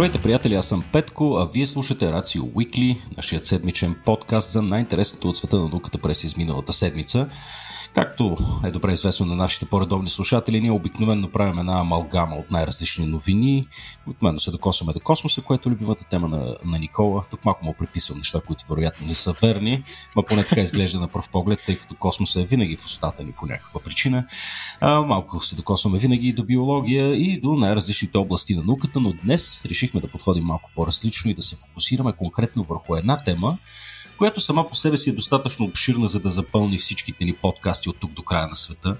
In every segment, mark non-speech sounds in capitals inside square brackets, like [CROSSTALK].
Здравейте, приятели, аз съм Петко, а вие слушате Рацио Уикли, нашият седмичен подкаст за най-интересното от света на науката през изминалата седмица. Както е добре известно на нашите по-редовни слушатели, ние обикновено правим една амалгама от най-различни новини. Обикновено се докосваме до космоса, което е любимата тема на, на Никола. Тук малко му приписвам неща, които вероятно не са верни, но поне така изглежда на пръв поглед, тъй като космоса е винаги в устата ни по някаква причина. А, малко се докосваме винаги и до биология и до най-различните области на науката, но днес решихме да подходим малко по-различно и да се фокусираме конкретно върху една тема, която сама по себе си е достатъчно обширна, за да запълни всичките ни подкасти от тук до края на света.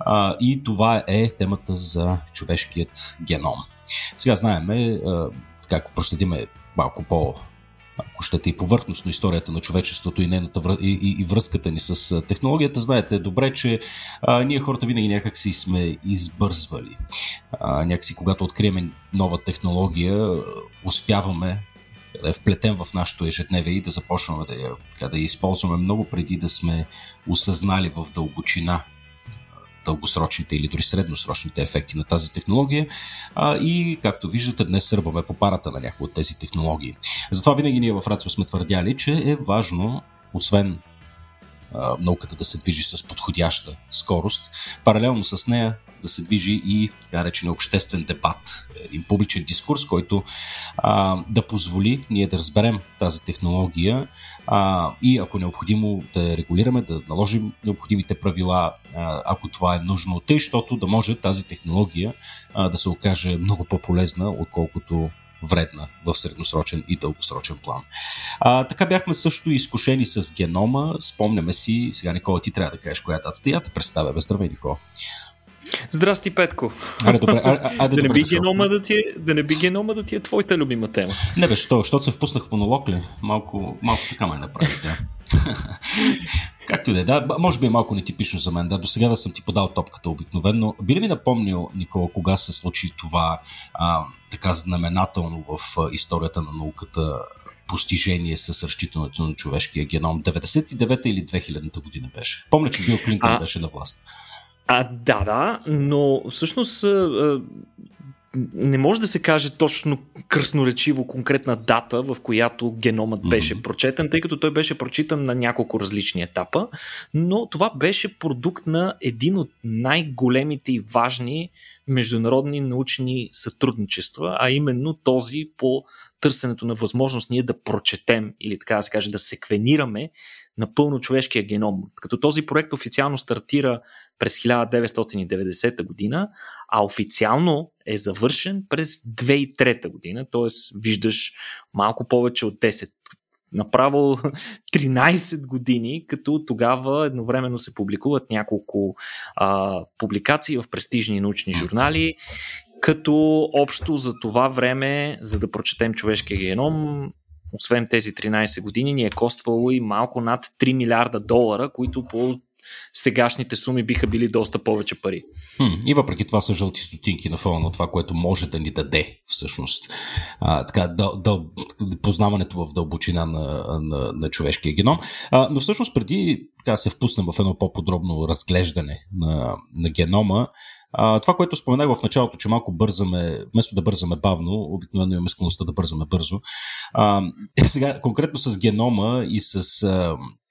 А, и това е темата за човешкият геном. Сега знаеме, така ако проследиме малко по ако щете и повърхностно историята на човечеството и, нейната, и, и, и връзката ни с технологията, знаете добре, че а, ние хората винаги някак си сме избързвали. А, някакси когато открием нова технология, успяваме да е вплетен в нашето ежедневие и да започнем да я, така, да я използваме много преди да сме осъзнали в дълбочина дългосрочните или дори средносрочните ефекти на тази технология. А, и, както виждате, днес сърбаме по парата на някои от тези технологии. Затова винаги ние в Рацио сме твърдяли, че е важно, освен науката да се движи с подходяща скорост. Паралелно с нея да се движи и така речен обществен дебат, един публичен дискурс, който а, да позволи ние да разберем тази технология а, и ако необходимо да регулираме, да наложим необходимите правила, а, ако това е нужно, тъй, защото да може тази технология а, да се окаже много по-полезна, отколкото вредна в средносрочен и дългосрочен план. А, така бяхме също изкушени с генома. Спомняме си, сега Никола, ти трябва да кажеш коя е датата. Я те представя. Здравей, Никола. Здрасти, Петко. Аре, добре, а, а, да, [LAUGHS] да, не би генома да, ти е, да не би генома да ти е твоята любима тема. Не бе, що, защото се впуснах в монолог ли? Малко, малко така ме направи, да. [LAUGHS] Както и да е, да, може би е малко нетипично за мен. Да, до сега да съм ти подал топката обикновено. Би ли ми напомнил, Никола, кога се случи това а, така знаменателно в историята на науката постижение с разчитането на човешкия геном? 99-та или 2000-та година беше? Помня, че Бил Клинтон а... беше на власт. А, да, да, но всъщност не може да се каже точно кръсноречиво конкретна дата, в която геномът беше mm-hmm. прочетен, тъй като той беше прочитан на няколко различни етапа, но това беше продукт на един от най-големите и важни международни научни сътрудничества, а именно този по търсенето на възможност ние да прочетем или така да се каже да секвенираме напълно човешкия геном. Като този проект официално стартира през 1990 година, а официално е завършен през 2003 година, т.е. виждаш малко повече от 10 направо [LAUGHS] 13 години, като тогава едновременно се публикуват няколко а, публикации в престижни научни журнали, като общо за това време, за да прочетем човешкия геном, освен тези 13 години, ни е коствало и малко над 3 милиарда долара, които по сегашните суми биха били доста повече пари. Хм, и въпреки това са жълти стотинки на фона на това, което може да ни даде всъщност а, така, да, да, познаването в дълбочина на, на, на човешкия геном. А, но всъщност преди така се впуснем в едно по-подробно разглеждане на, на генома, а, това, което споменах в началото, че малко бързаме, вместо да бързаме бавно, обикновено имаме склонността да бързаме бързо. А, сега, конкретно с генома и с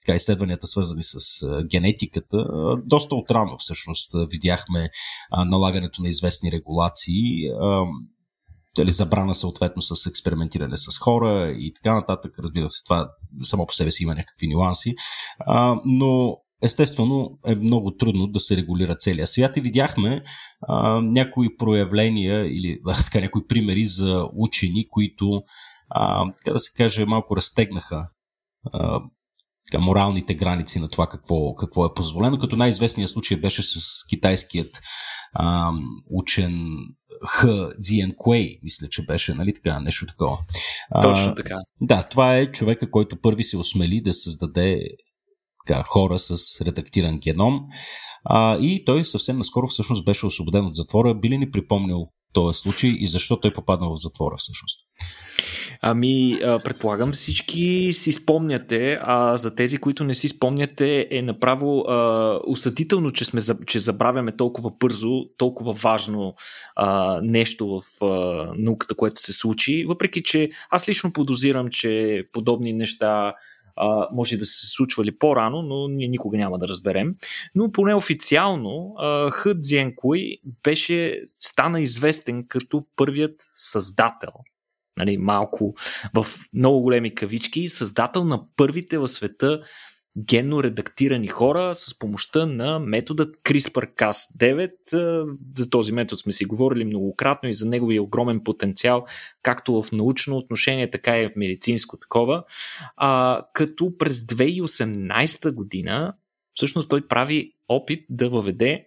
така, изследванията, свързани с а, генетиката, а, доста отрано всъщност видяхме а, налагането на известни регулации. А, дали забрана съответно с експериментиране с хора и така нататък. Разбира се, това само по себе си има някакви нюанси. А, но естествено е много трудно да се регулира целия свят и видяхме а, някои проявления или [LAUGHS] така, някои примери за учени, които а, така да се каже малко разтегнаха така, моралните граници на това какво, какво е позволено, като най-известният случай беше с китайският а, учен Х. Дзиен Куей, мисля, че беше, нали така, нещо такова. Точно така. Да, това е човека, който първи се осмели да създаде така, хора с редактиран геном. А, и той съвсем наскоро всъщност беше освободен от затвора. Би ли ни припомнил този случай и защо той попадна в затвора всъщност? Ами, предполагам всички си спомняте, а за тези, които не си спомняте, е направо а, усъдително, че, сме, че забравяме толкова бързо, толкова важно а, нещо в а, науката, което се случи. Въпреки, че аз лично подозирам, че подобни неща а, може да са се случвали по-рано, но ние никога няма да разберем. Но поне официално Хъд Дзенкуй беше, стана известен като първият създател нали, малко в много големи кавички, създател на първите в света генно редактирани хора с помощта на методът CRISPR-Cas9. За този метод сме си говорили многократно и за неговия огромен потенциал, както в научно отношение, така и в медицинско такова. А, като през 2018 година всъщност той прави опит да въведе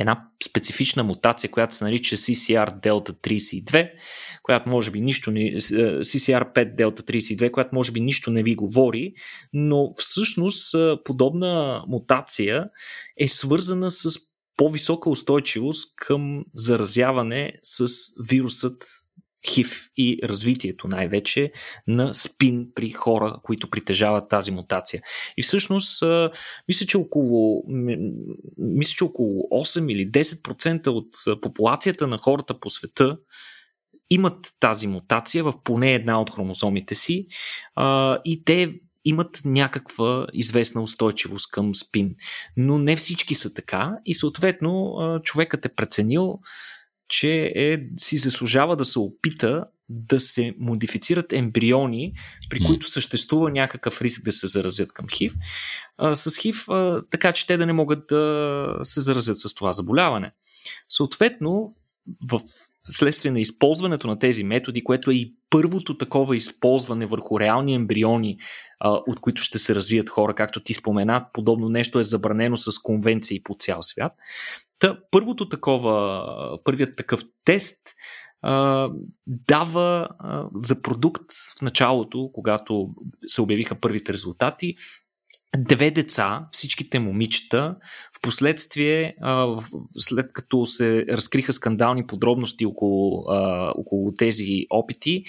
една специфична мутация, която се нарича CCR Delta 32, която може би нищо не, CCR 5 Delta 32, която може би нищо не ви говори, но всъщност подобна мутация е свързана с по-висока устойчивост към заразяване с вирусът ХИВ и развитието най-вече на спин при хора, които притежават тази мутация. И всъщност, мисля, че около, мисля, че около 8 или 10% от популацията на хората по света имат тази мутация в поне една от хромозомите си и те имат някаква известна устойчивост към спин. Но не всички са така и съответно човекът е преценил че е, си заслужава да се опита да се модифицират ембриони, при които съществува някакъв риск да се заразят към ХИВ, а, с ХИВ, а, така че те да не могат да се заразят с това заболяване. Съответно, в следствие на използването на тези методи, което е и първото такова използване върху реални ембриони, а, от които ще се развият хора, както ти споменат, подобно нещо е забранено с конвенции по цял свят. Та, първото такова, първият такъв тест а, дава а, за продукт в началото, когато се обявиха първите резултати, две деца, всичките момичета, в последствие, след като се разкриха скандални подробности около, около тези опити,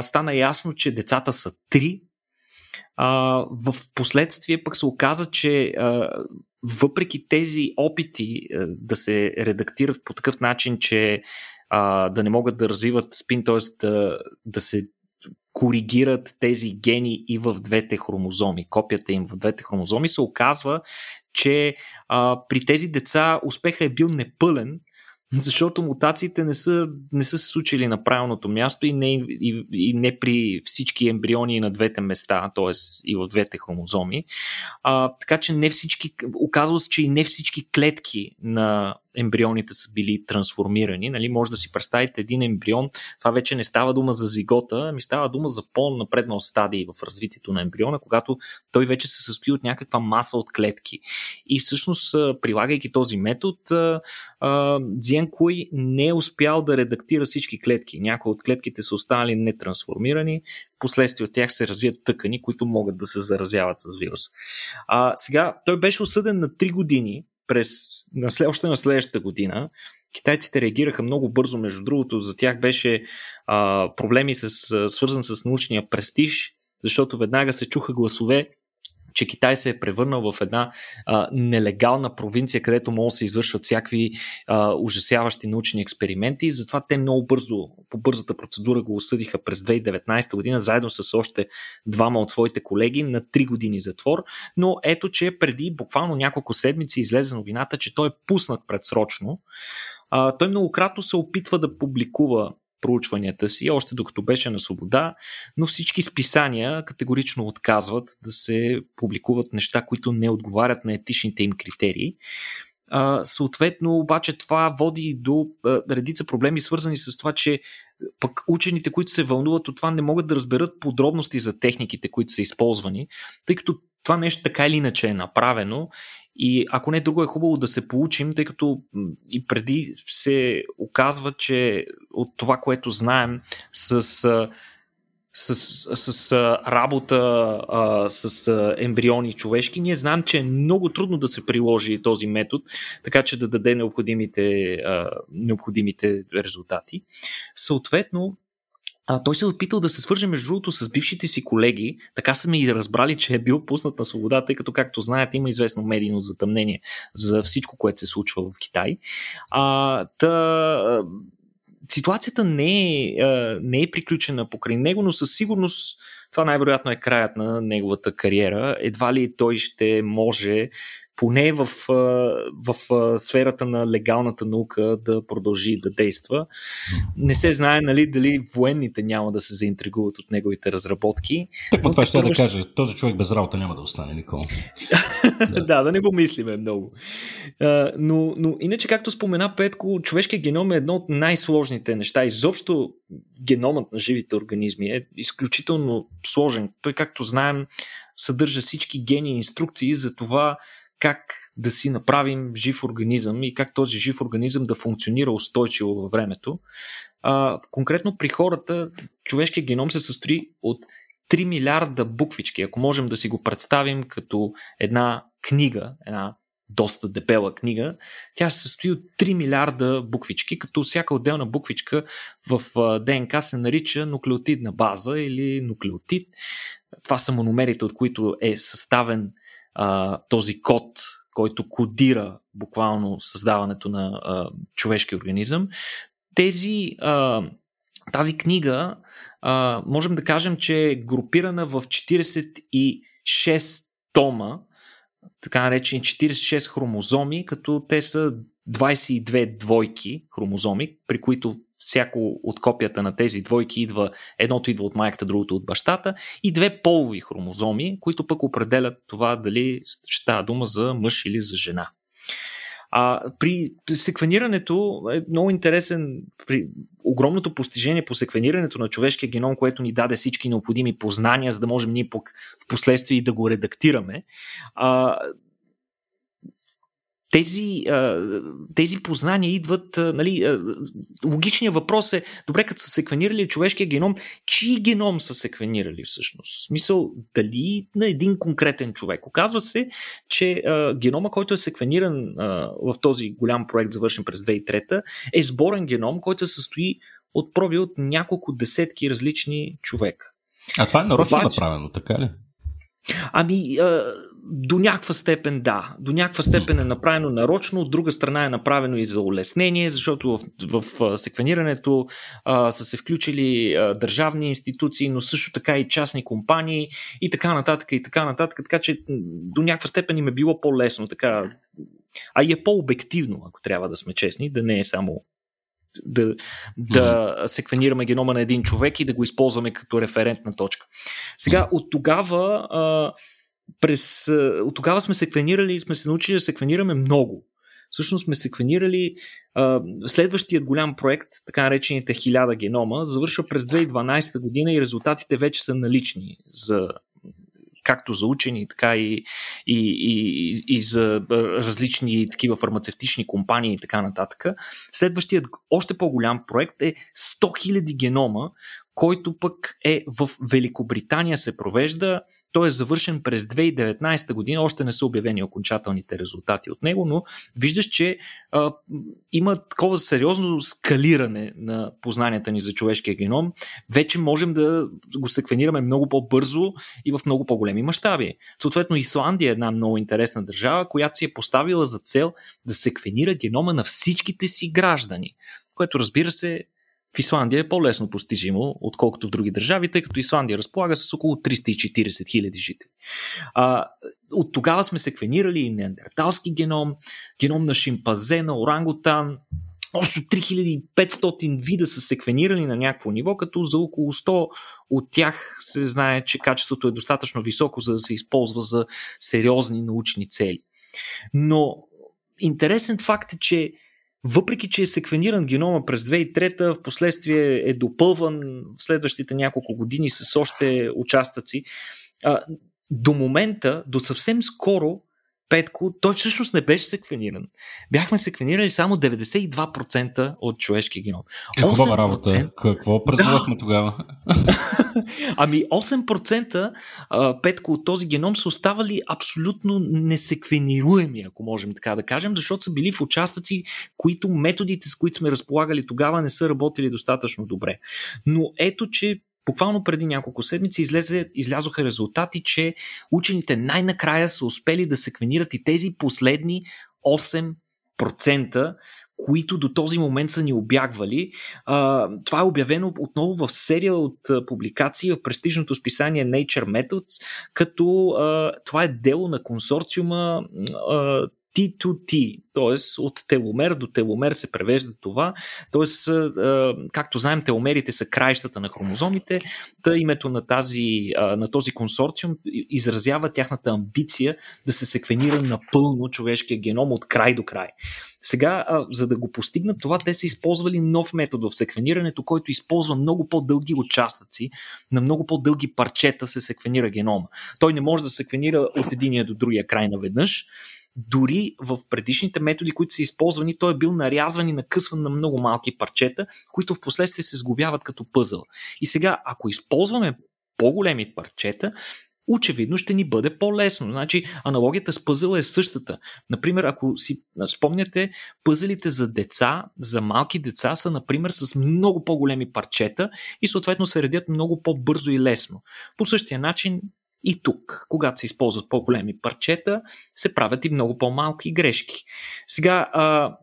стана ясно, че децата са три. В последствие пък се оказа, че въпреки тези опити да се редактират по такъв начин, че да не могат да развиват спин, т.е. Да, да се коригират тези гени и в двете хромозоми, копията им в двете хромозоми, се оказва, че а, при тези деца успеха е бил непълен, защото мутациите не са, не са се случили на правилното място и не, и, и не при всички ембриони на двете места, т.е. и в двете хромозоми. А, така че не всички, оказва се, че и не всички клетки на ембрионите са били трансформирани. Нали? Може да си представите един ембрион, това вече не става дума за зигота, ами става дума за по-напреднал стадий в развитието на ембриона, когато той вече се състои от някаква маса от клетки. И всъщност, прилагайки този метод, Дзиен Куй не е успял да редактира всички клетки. Някои от клетките са останали нетрансформирани, последствие от тях се развият тъкани, които могат да се заразяват с вирус. А, сега, той беше осъден на 3 години през, на, още на следващата година китайците реагираха много бързо, между другото, за тях беше а, проблеми с, свързан с научния престиж, защото веднага се чуха гласове, че Китай се е превърнал в една а, нелегална провинция, където могат да се извършват всякакви а, ужасяващи научни експерименти. Затова те много бързо, по бързата процедура го осъдиха през 2019 година, заедно с още двама от своите колеги на 3 години затвор. Но ето, че преди буквално няколко седмици излезе новината, че той е пуснат предсрочно. А, той многократно се опитва да публикува проучванията си, още докато беше на свобода, но всички списания категорично отказват да се публикуват неща, които не отговарят на етичните им критерии. А, съответно, обаче това води до а, редица проблеми, свързани с това, че пък учените, които се вълнуват от това, не могат да разберат подробности за техниките, които са използвани, тъй като това нещо така или иначе е направено и ако не друго е хубаво да се получим, тъй като и преди се оказва, че от това, което знаем с с, с, с работа с ембриони човешки, ние знаем, че е много трудно да се приложи този метод, така че да даде необходимите, необходимите резултати. Съответно, а, той се е опитал да се свърже между другото с бившите си колеги. Така са ми и разбрали, че е бил пуснат на свобода, тъй като, както знаят, има известно медийно затъмнение за всичко, което се случва в Китай. А, та, ситуацията не е, не е приключена покрай него, но със сигурност това най-вероятно е краят на неговата кариера. Едва ли той ще може поне в, в, сферата на легалната наука да продължи да действа. Не се знае нали, дали военните няма да се заинтригуват от неговите разработки. Так, това ще да кажа. Този човек без работа няма да остане никога. да. [LAUGHS] да, да не го мислиме много. но, но иначе, както спомена Петко, човешкият геном е едно от най-сложните неща. Изобщо геномът на живите организми е изключително сложен. Той, както знаем, съдържа всички гени и инструкции за това как да си направим жив организъм и как този жив организъм да функционира устойчиво във времето. А, конкретно при хората човешкият геном се състои от 3 милиарда буквички. Ако можем да си го представим като една книга, една доста дебела книга, тя се състои от 3 милиарда буквички, като всяка отделна буквичка в ДНК се нарича нуклеотидна база или нуклеотид. Това са мономерите, от които е съставен а, този код, който кодира буквално създаването на а, човешки организъм. Тези, а, тази книга а, можем да кажем, че е групирана в 46 тома, така наречени 46 хромозоми, като те са 22 двойки хромозоми, при които всяко от копията на тези двойки идва, едното идва от майката, другото от бащата и две полови хромозоми, които пък определят това дали ще става дума за мъж или за жена. А, при секвенирането е много интересен, при огромното постижение по секвенирането на човешкия геном, което ни даде всички необходими познания, за да можем ние пък в последствие да го редактираме. А, тези, тези познания идват, нали, логичният въпрос е, добре, като са секвенирали човешкия геном, чий геном са секвенирали всъщност? Смисъл, дали на един конкретен човек? Оказва се, че генома, който е секвениран в този голям проект, завършен през 2003, е сборен геном, който се състои от проби от няколко десетки различни човека. А това е нарочно Обаче, направено, така ли? Ами, до някаква степен да. До някаква степен е направено нарочно, от друга страна е направено и за улеснение, защото в, в секвенирането а, са се включили а, държавни институции, но също така и частни компании и така нататък и така нататък, така че до някаква степен им е било по-лесно, така, а и е по-обективно, ако трябва да сме честни, да не е само да, да секвенираме генома на един човек и да го използваме като референтна точка. Сега, от тогава, а, през, от тогава сме секвенирали сме се научили да секвенираме много. Всъщност сме секвенирали а, следващият голям проект, така наречените 1000 генома, завършва през 2012 година и резултатите вече са налични за както за учени, така и, и, и, и за различни такива фармацевтични компании и така нататък. Следващият още по-голям проект е 100 000 генома, който пък е в Великобритания се провежда. Той е завършен през 2019 година, още не са обявени окончателните резултати от него, но виждаш, че а, има такова сериозно скалиране на познанията ни за човешкия геном. Вече можем да го секвенираме много по-бързо и в много по-големи мащаби. Съответно, Исландия е една много интересна държава, която си е поставила за цел да секвенира генома на всичките си граждани което разбира се в Исландия е по-лесно постижимо, отколкото в други държави, тъй като Исландия разполага с около 340 хиляди жители. А, от тогава сме секвенирали и неандерталски геном, геном на шимпазе, на орангутан, общо 3500 вида са секвенирани на някакво ниво, като за около 100 от тях се знае, че качеството е достатъчно високо, за да се използва за сериозни научни цели. Но интересен факт е, че въпреки, че е секвениран генома през 2003, в последствие е допълван в следващите няколко години с още участъци, до момента, до съвсем скоро, Петко, той всъщност не беше секвениран. Бяхме секвенирали само 92% от човешкия геном. Е, хубава работа. Какво празнувахме да. тогава? [LAUGHS] ами 8% Петко от този геном са оставали абсолютно несеквенируеми, ако можем така да кажем, защото са били в участъци, които методите, с които сме разполагали тогава, не са работили достатъчно добре. Но ето, че Буквално преди няколко седмици излезе, излязоха резултати, че учените най-накрая са успели да секвенират и тези последни 8%, които до този момент са ни обягвали. Това е обявено отново в серия от публикации в престижното списание Nature Methods, като това е дело на консорциума T2T, т.е. от теломер до теломер се превежда това. Т.е. както знаем, теломерите са краищата на хромозомите. Та името на, тази, на този консорциум изразява тяхната амбиция да се секвенира напълно човешкия геном от край до край. Сега, за да го постигнат това, те са използвали нов метод в секвенирането, който използва много по-дълги участъци, на много по-дълги парчета се секвенира генома. Той не може да секвенира от единия до другия край наведнъж дори в предишните методи, които са използвани, той е бил нарязван и накъсван на много малки парчета, които в последствие се сглобяват като пъзъл. И сега, ако използваме по-големи парчета, очевидно ще ни бъде по-лесно. Значи, аналогията с пъзъла е същата. Например, ако си спомняте, пъзелите за деца, за малки деца са, например, с много по-големи парчета и съответно се редят много по-бързо и лесно. По същия начин и тук, когато се използват по-големи парчета, се правят и много по-малки грешки. Сега, а,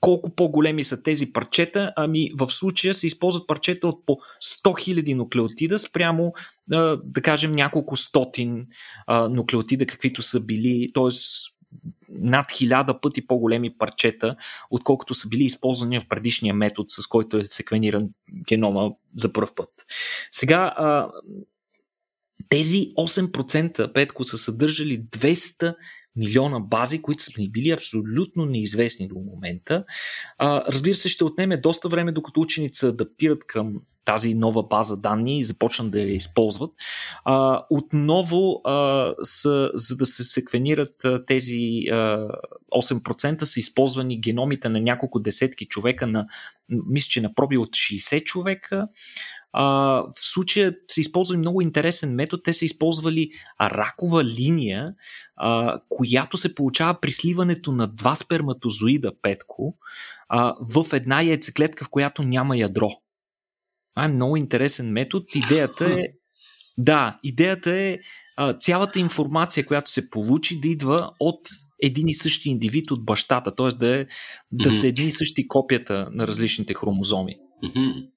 колко по-големи са тези парчета? Ами в случая се използват парчета от по 100 000 нуклеотида спрямо, а, да кажем, няколко стотин а, нуклеотида, каквито са били, т.е. над хиляда пъти по-големи парчета, отколкото са били използвани в предишния метод, с който е секвениран генома за първ път. Сега, а, тези 8% Петко са съдържали 200 милиона бази, които са ни били абсолютно неизвестни до момента. А, разбира се, ще отнеме доста време, докато ученици се адаптират към тази нова база данни и започнат да я използват. А, отново, а, са, за да се секвенират а, тези а, 8%, са използвани геномите на няколко десетки човека, на, мисля, че на проби от 60 човека. А, в случая са използвали много интересен метод. Те са използвали ракова линия, а, която се получава при сливането на два сперматозоида, петко, а, в една яйцеклетка, в която няма ядро. Това е много интересен метод. Идеята е. [LAUGHS] Да, идеята е а, цялата информация, която се получи, да идва от един и същи индивид от бащата, т.е. да, е, да mm-hmm. са едни и същи копията на различните хромозоми. Mm-hmm.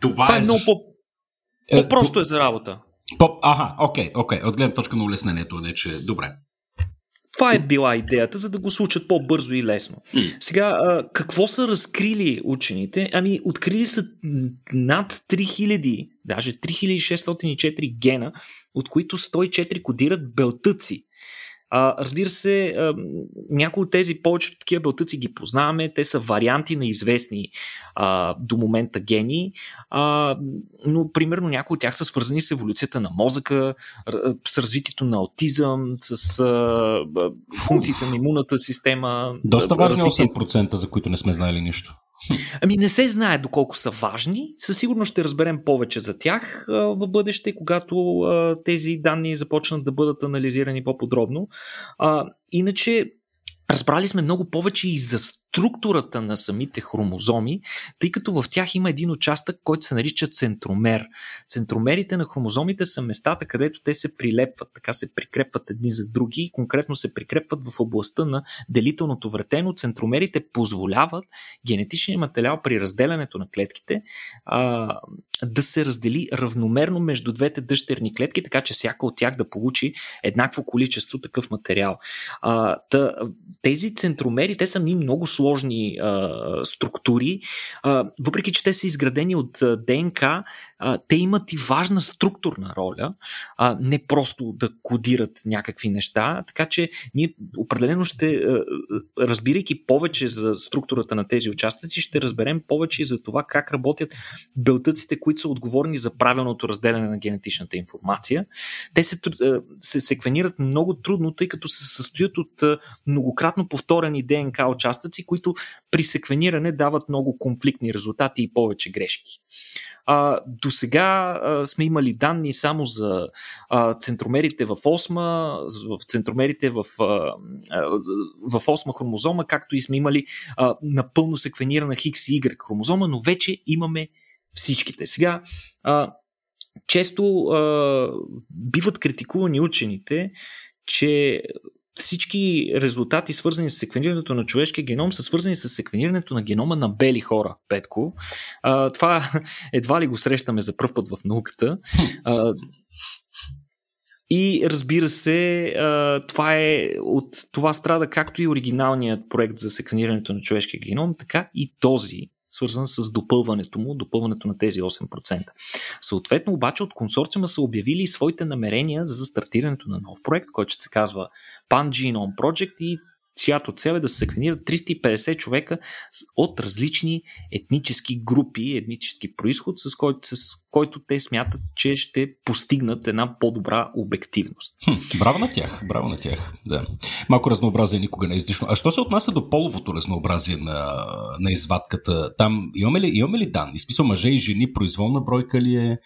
Това, Това е, е много по- е, по-просто е за работа. По- ага, окей, окей. От гледна точка на улеснението, не че... Добре. Това е била идеята, за да го случат по-бързо и лесно. Сега, какво са разкрили учените? Ами, открили са над 3000, даже 3604 гена, от които 104 кодират белтъци. А, разбира се, а, някои от тези повечето такива белтъци ги познаваме. Те са варианти на известни а, до момента гени, а, но примерно някои от тях са свързани с еволюцията на мозъка, с развитието на аутизъм, с а, функциите на имунната система. Доста важни развитие... 8%, за които не сме знали нищо. [LAUGHS] Ами не се знае доколко са важни. Със сигурност ще разберем повече за тях в бъдеще, когато тези данни започнат да бъдат анализирани по-подробно. А, иначе Разбрали сме много повече и за структурата на самите хромозоми, тъй като в тях има един участък, който се нарича центромер. Центромерите на хромозомите са местата, където те се прилепват, така се прикрепват едни за други и конкретно се прикрепват в областта на делителното вратено. Центромерите позволяват генетичния материал при разделянето на клетките а, да се раздели равномерно между двете дъщерни клетки, така че всяка от тях да получи еднакво количество такъв материал. А, та, тези центромери, те са ми много сложни а, структури, а, въпреки че те са изградени от ДНК, а, те имат и важна структурна роля, а, не просто да кодират някакви неща, така че ние определено ще, а, разбирайки повече за структурата на тези участъци, ще разберем повече за това как работят белтъците, които са отговорни за правилното разделяне на генетичната информация. Те се, се секвенират много трудно, тъй като се състоят от многократно повторени ДНК участъци, които при секвениране дават много конфликтни резултати и повече грешки. А, до сега а, сме имали данни само за а, центромерите в осма, в центромерите в, а, в осма хромозома, както и сме имали а, напълно секвенирана Хикс и Y хромозома, но вече имаме всичките. Сега, а, често а, биват критикувани учените, че всички резултати, свързани с секвенирането на човешкия геном, са свързани с секвенирането на генома на бели хора, Петко. А, това [LAUGHS] едва ли го срещаме за първ път в науката. А, и разбира се, това е от това страда както и оригиналният проект за секвенирането на човешкия геном, така и този свързан с допълването му, допълването на тези 8%. Съответно, обаче от консорциума са обявили своите намерения за стартирането на нов проект, който се казва Pan Genome Project и чиято цел е да се секвенират 350 човека от различни етнически групи, етнически происход, с който, с който те смятат, че ще постигнат една по-добра обективност. Хм, браво на тях, браво на тях. Да. Малко разнообразие никога не е излишно. А що се отнася до половото разнообразие на, на извадката? Там имаме ли, имаме ли данни? Смисъл мъже и жени, произволна бройка ли е?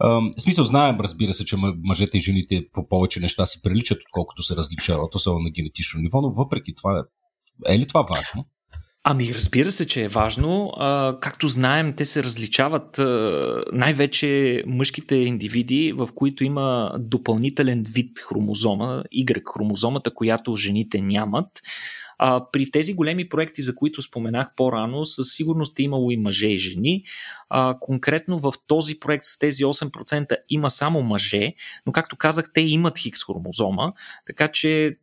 В смисъл, знаем, разбира се, че мъжете и жените по повече неща си приличат, отколкото се различават, особено на генетично ниво, но въпреки това, е ли това важно? Ами, разбира се, че е важно. А, както знаем, те се различават а, най-вече мъжките индивиди, в които има допълнителен вид хромозома, Y хромозомата, която жените нямат. А, при тези големи проекти, за които споменах по-рано, със сигурност е имало и мъже и жени. А, конкретно в този проект с тези 8% има само мъже, но както казах, те имат хикс хромозома, така че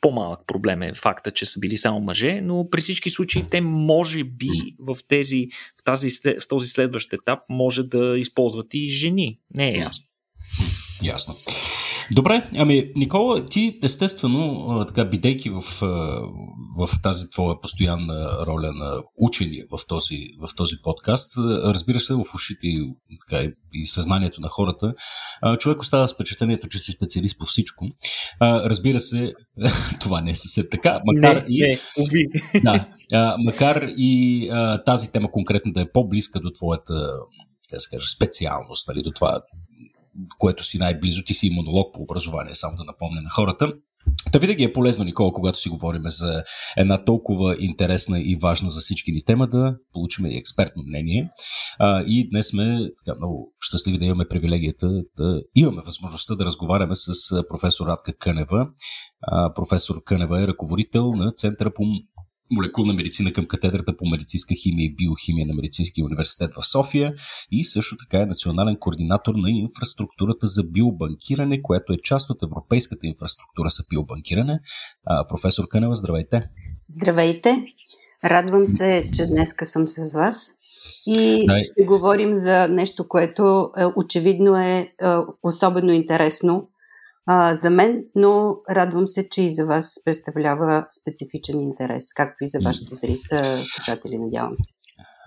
по-малък проблем е факта, че са били само мъже, но при всички случаи те може би в, тези, в, тази, в този следващ етап може да използват и жени. Не е ясно. Ясно. Добре, ами Никола, ти естествено, така бидейки в, в тази твоя постоянна роля на учени в този, в този подкаст, разбира се, в ушите и, така, и съзнанието на хората, човек остава с впечатлението, че си специалист по всичко. Разбира се, [LAUGHS] това не е съвсем така, макар не, и... Не, уви. [LAUGHS] Да, макар и тази тема конкретно да е по-близка до твоята как се каже, специалност, нали, до това което си най-близо, ти си имунолог по образование, само да напомня на хората. Та винаги е полезно, Никола, когато си говорим за една толкова интересна и важна за всички ни тема, да получим и експертно мнение. А, и днес сме така, много щастливи да имаме привилегията да имаме възможността да разговаряме с професор Радка Кънева. А, професор Кънева е ръководител на Центъра по молекулна медицина към катедрата по медицинска химия и биохимия на Медицинския университет в София и също така е национален координатор на инфраструктурата за биобанкиране, което е част от европейската инфраструктура за биобанкиране. А, професор Кънева, здравейте! Здравейте! Радвам се, че днес съм с вас и Дай. ще говорим за нещо, което е, очевидно е, е особено интересно а, за мен, но радвам се, че и за вас представлява специфичен интерес, както и за вашите зрители, слушатели, надявам се.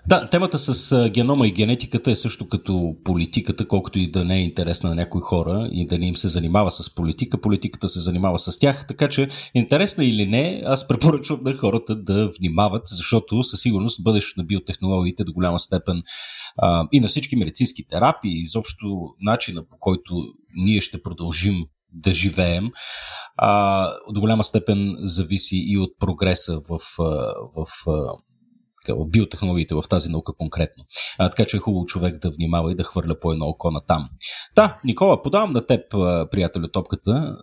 Да, темата с генома и генетиката е също като политиката, колкото и да не е интересна на някои хора и да не им се занимава с политика, политиката се занимава с тях, така че интересна или не, аз препоръчвам на хората да внимават, защото със сигурност бъдещето на биотехнологиите до голяма степен а, и на всички медицински терапии, изобщо начина по който ние ще продължим да живеем, а, до голяма степен зависи и от прогреса в, в, в в биотехнологиите, в тази наука конкретно. А, така че е хубаво човек да внимава и да хвърля по едно око на там. Да, Никола, подавам на теб, приятелю, топката.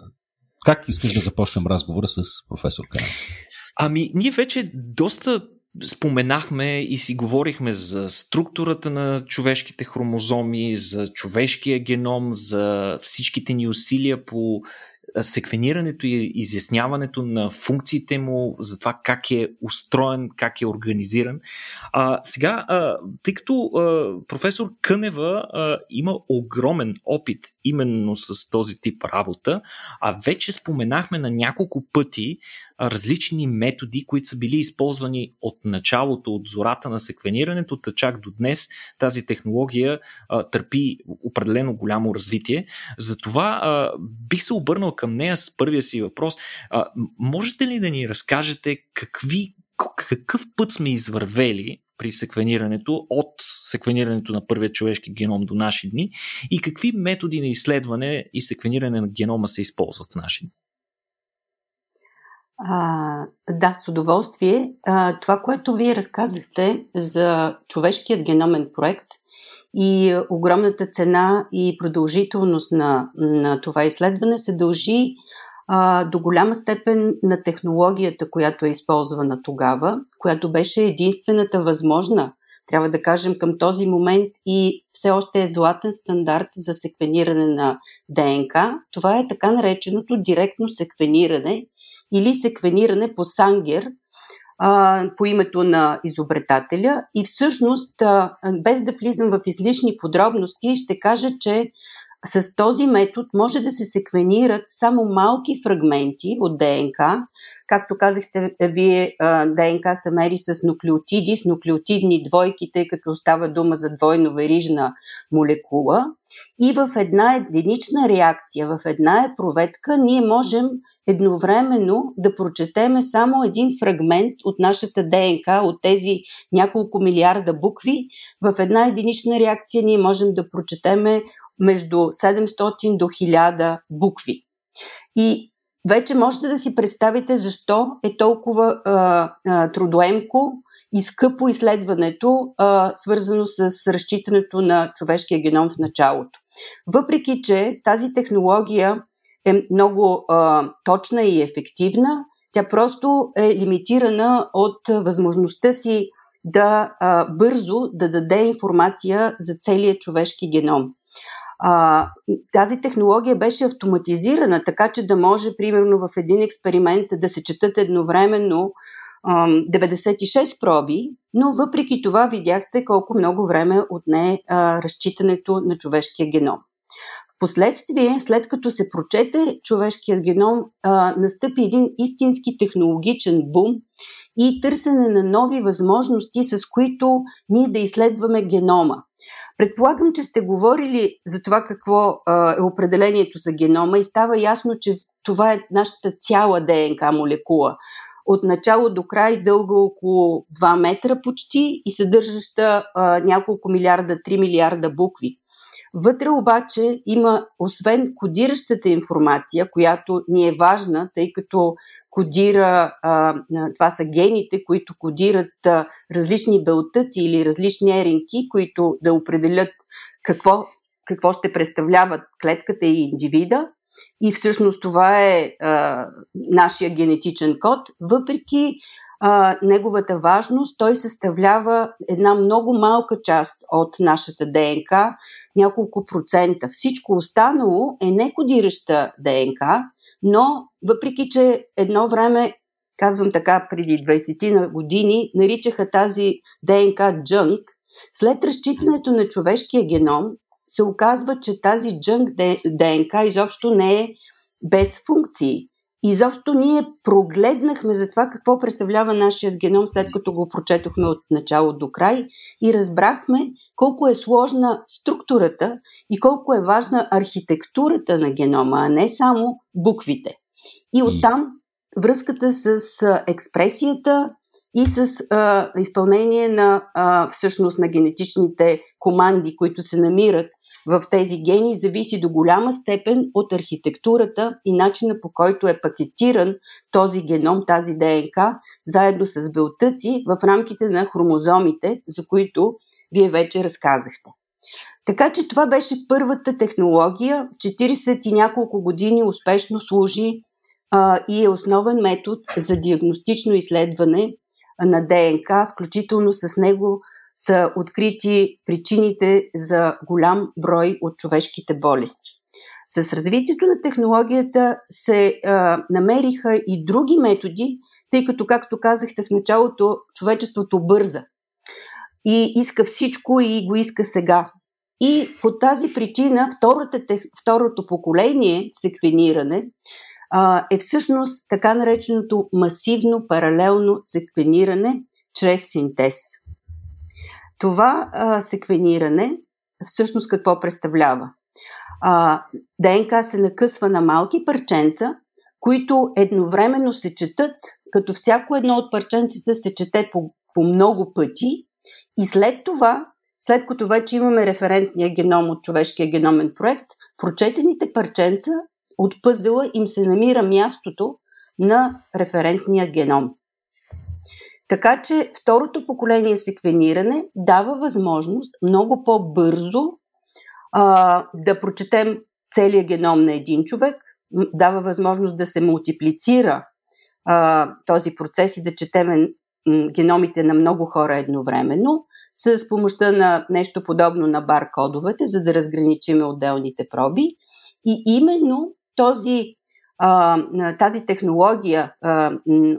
Как искаш да започнем разговора с професор Канен? Ами, ние вече доста споменахме и си говорихме за структурата на човешките хромозоми, за човешкия геном, за всичките ни усилия по секвенирането и изясняването на функциите му, за това как е устроен, как е организиран. А, сега, а, тъй като а, професор Кънева а, има огромен опит именно с този тип работа, а вече споменахме на няколко пъти различни методи, които са били използвани от началото, от зората на секвенирането, та чак до днес тази технология а, търпи определено голямо развитие. Затова а, бих се обърнал към нея с първия си въпрос. А, можете ли да ни разкажете какви, какъв път сме извървели при секвенирането, от секвенирането на първия човешки геном до наши дни и какви методи на изследване и секвениране на генома се използват в наши дни? А, да, с удоволствие. А, това, което вие разказахте за човешкият геномен проект и огромната цена и продължителност на, на това изследване се дължи а, до голяма степен на технологията, която е използвана тогава, която беше единствената възможна, трябва да кажем, към този момент и все още е златен стандарт за секвениране на ДНК. Това е така нареченото директно секвениране или секвениране по Сангер, по името на изобретателя. И всъщност, без да влизам в излишни подробности, ще кажа, че с този метод може да се секвенират само малки фрагменти от ДНК. Както казахте, вие ДНК се мери с нуклеотиди, с нуклеотидни двойки, тъй като става дума за двойно верижна молекула. И в една единична реакция, в една проветка, ние можем едновременно да прочетеме само един фрагмент от нашата ДНК, от тези няколко милиарда букви. В една единична реакция ние можем да прочетеме между 700 до 1000 букви. И вече можете да си представите защо е толкова а, а, трудоемко и скъпо изследването, а, свързано с разчитането на човешкия геном в началото. Въпреки, че тази технология е много а, точна и ефективна, тя просто е лимитирана от възможността си да а, бързо да даде информация за целия човешки геном. А, тази технология беше автоматизирана, така че да може, примерно, в един експеримент да се четат едновременно 96 проби, но въпреки това видяхте колко много време отне а, разчитането на човешкия геном. Впоследствие, след като се прочете човешкият геном, а, настъпи един истински технологичен бум и търсене на нови възможности, с които ние да изследваме генома. Предполагам, че сте говорили за това какво а, е определението за генома и става ясно, че това е нашата цяла ДНК молекула. От начало до край дълга около 2 метра почти и съдържаща а, няколко милиарда, 3 милиарда букви. Вътре обаче има, освен кодиращата информация, която ни е важна, тъй като кодира, това са гените, които кодират различни белтъци или различни еринки, които да определят какво, какво ще представляват клетката и индивида. И всъщност това е а, нашия генетичен код. Въпреки а, неговата важност, той съставлява една много малка част от нашата ДНК, няколко процента. Всичко останало е некодираща ДНК, но въпреки, че едно време, казвам така, преди 20 на години, наричаха тази ДНК джънк, след разчитането на човешкия геном се оказва, че тази джънк ДНК изобщо не е без функции. Изобщо ние прогледнахме за това какво представлява нашият геном, след като го прочетохме от начало до край и разбрахме колко е сложна структурата и колко е важна архитектурата на генома, а не само буквите. И оттам връзката с експресията и с а, изпълнение на а, всъщност на генетичните команди, които се намират в тези гени зависи до голяма степен от архитектурата и начина по който е пакетиран този геном, тази ДНК, заедно с белтъци в рамките на хромозомите, за които вие вече разказахте. Така че това беше първата технология. 40 и няколко години успешно служи а, и е основен метод за диагностично изследване на ДНК, включително с него са открити причините за голям брой от човешките болести. С развитието на технологията се а, намериха и други методи, тъй като, както казахте в началото, човечеството бърза и иска всичко и го иска сега. И по тази причина втората, второто поколение секвениране а, е всъщност така нареченото масивно паралелно секвениране чрез синтез. Това а, секвениране всъщност какво представлява? А, ДНК се накъсва на малки парченца, които едновременно се четат, като всяко едно от парченците се чете по, по много пъти и след това, след като вече имаме референтния геном от човешкия геномен проект, прочетените парченца от пъзела им се намира мястото на референтния геном. Така че второто поколение секвениране дава възможност много по-бързо а, да прочетем целият геном на един човек, дава възможност да се мултиплицира а, този процес и да четеме геномите на много хора едновременно, с помощта на нещо подобно на баркодовете, за да разграничим отделните проби. И именно този, тази технология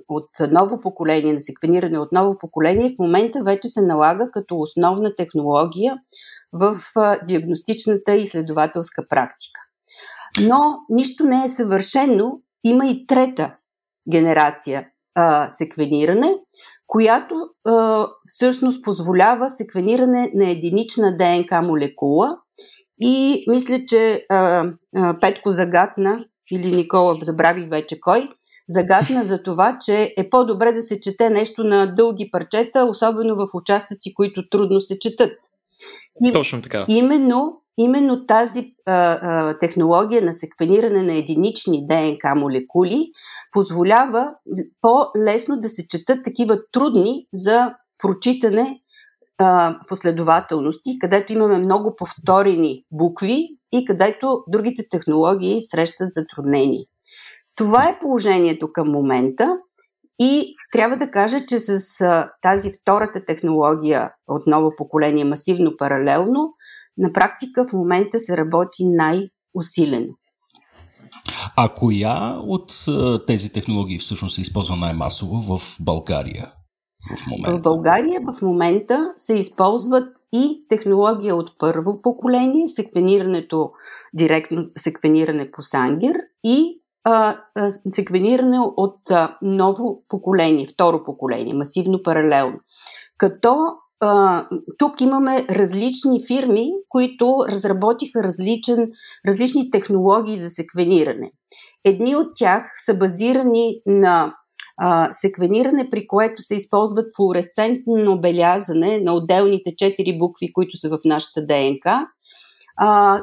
от ново поколение, на секвениране от ново поколение, в момента вече се налага като основна технология в диагностичната и изследователска практика. Но нищо не е съвършено. Има и трета генерация а, секвениране, която а, всъщност позволява секвениране на единична ДНК молекула. И мисля, че а, а, Петко загатна, или Никола, забравих вече кой, загатна за това, че е по-добре да се чете нещо на дълги парчета, особено в участъци, които трудно се четат. И, Точно така. Именно, именно тази а, а, технология на секвениране на единични ДНК молекули позволява по-лесно да се четат такива трудни за прочитане а, последователности, където имаме много повторени букви и където другите технологии срещат затруднения. Това е положението към момента и трябва да кажа, че с тази втората технология от ново поколение, масивно паралелно, на практика в момента се работи най-усилено. А коя от тези технологии всъщност се използва най-масово в България в момента? В България в момента се използват и технология от първо поколение, секвенирането, директно секвениране по Сангер и секвениране от ново поколение, второ поколение, масивно паралелно. Като тук имаме различни фирми, които разработиха различен, различни технологии за секвениране. Едни от тях са базирани на а, секвениране, при което се използват флуоресцентно белязане на отделните четири букви, които са в нашата ДНК. А,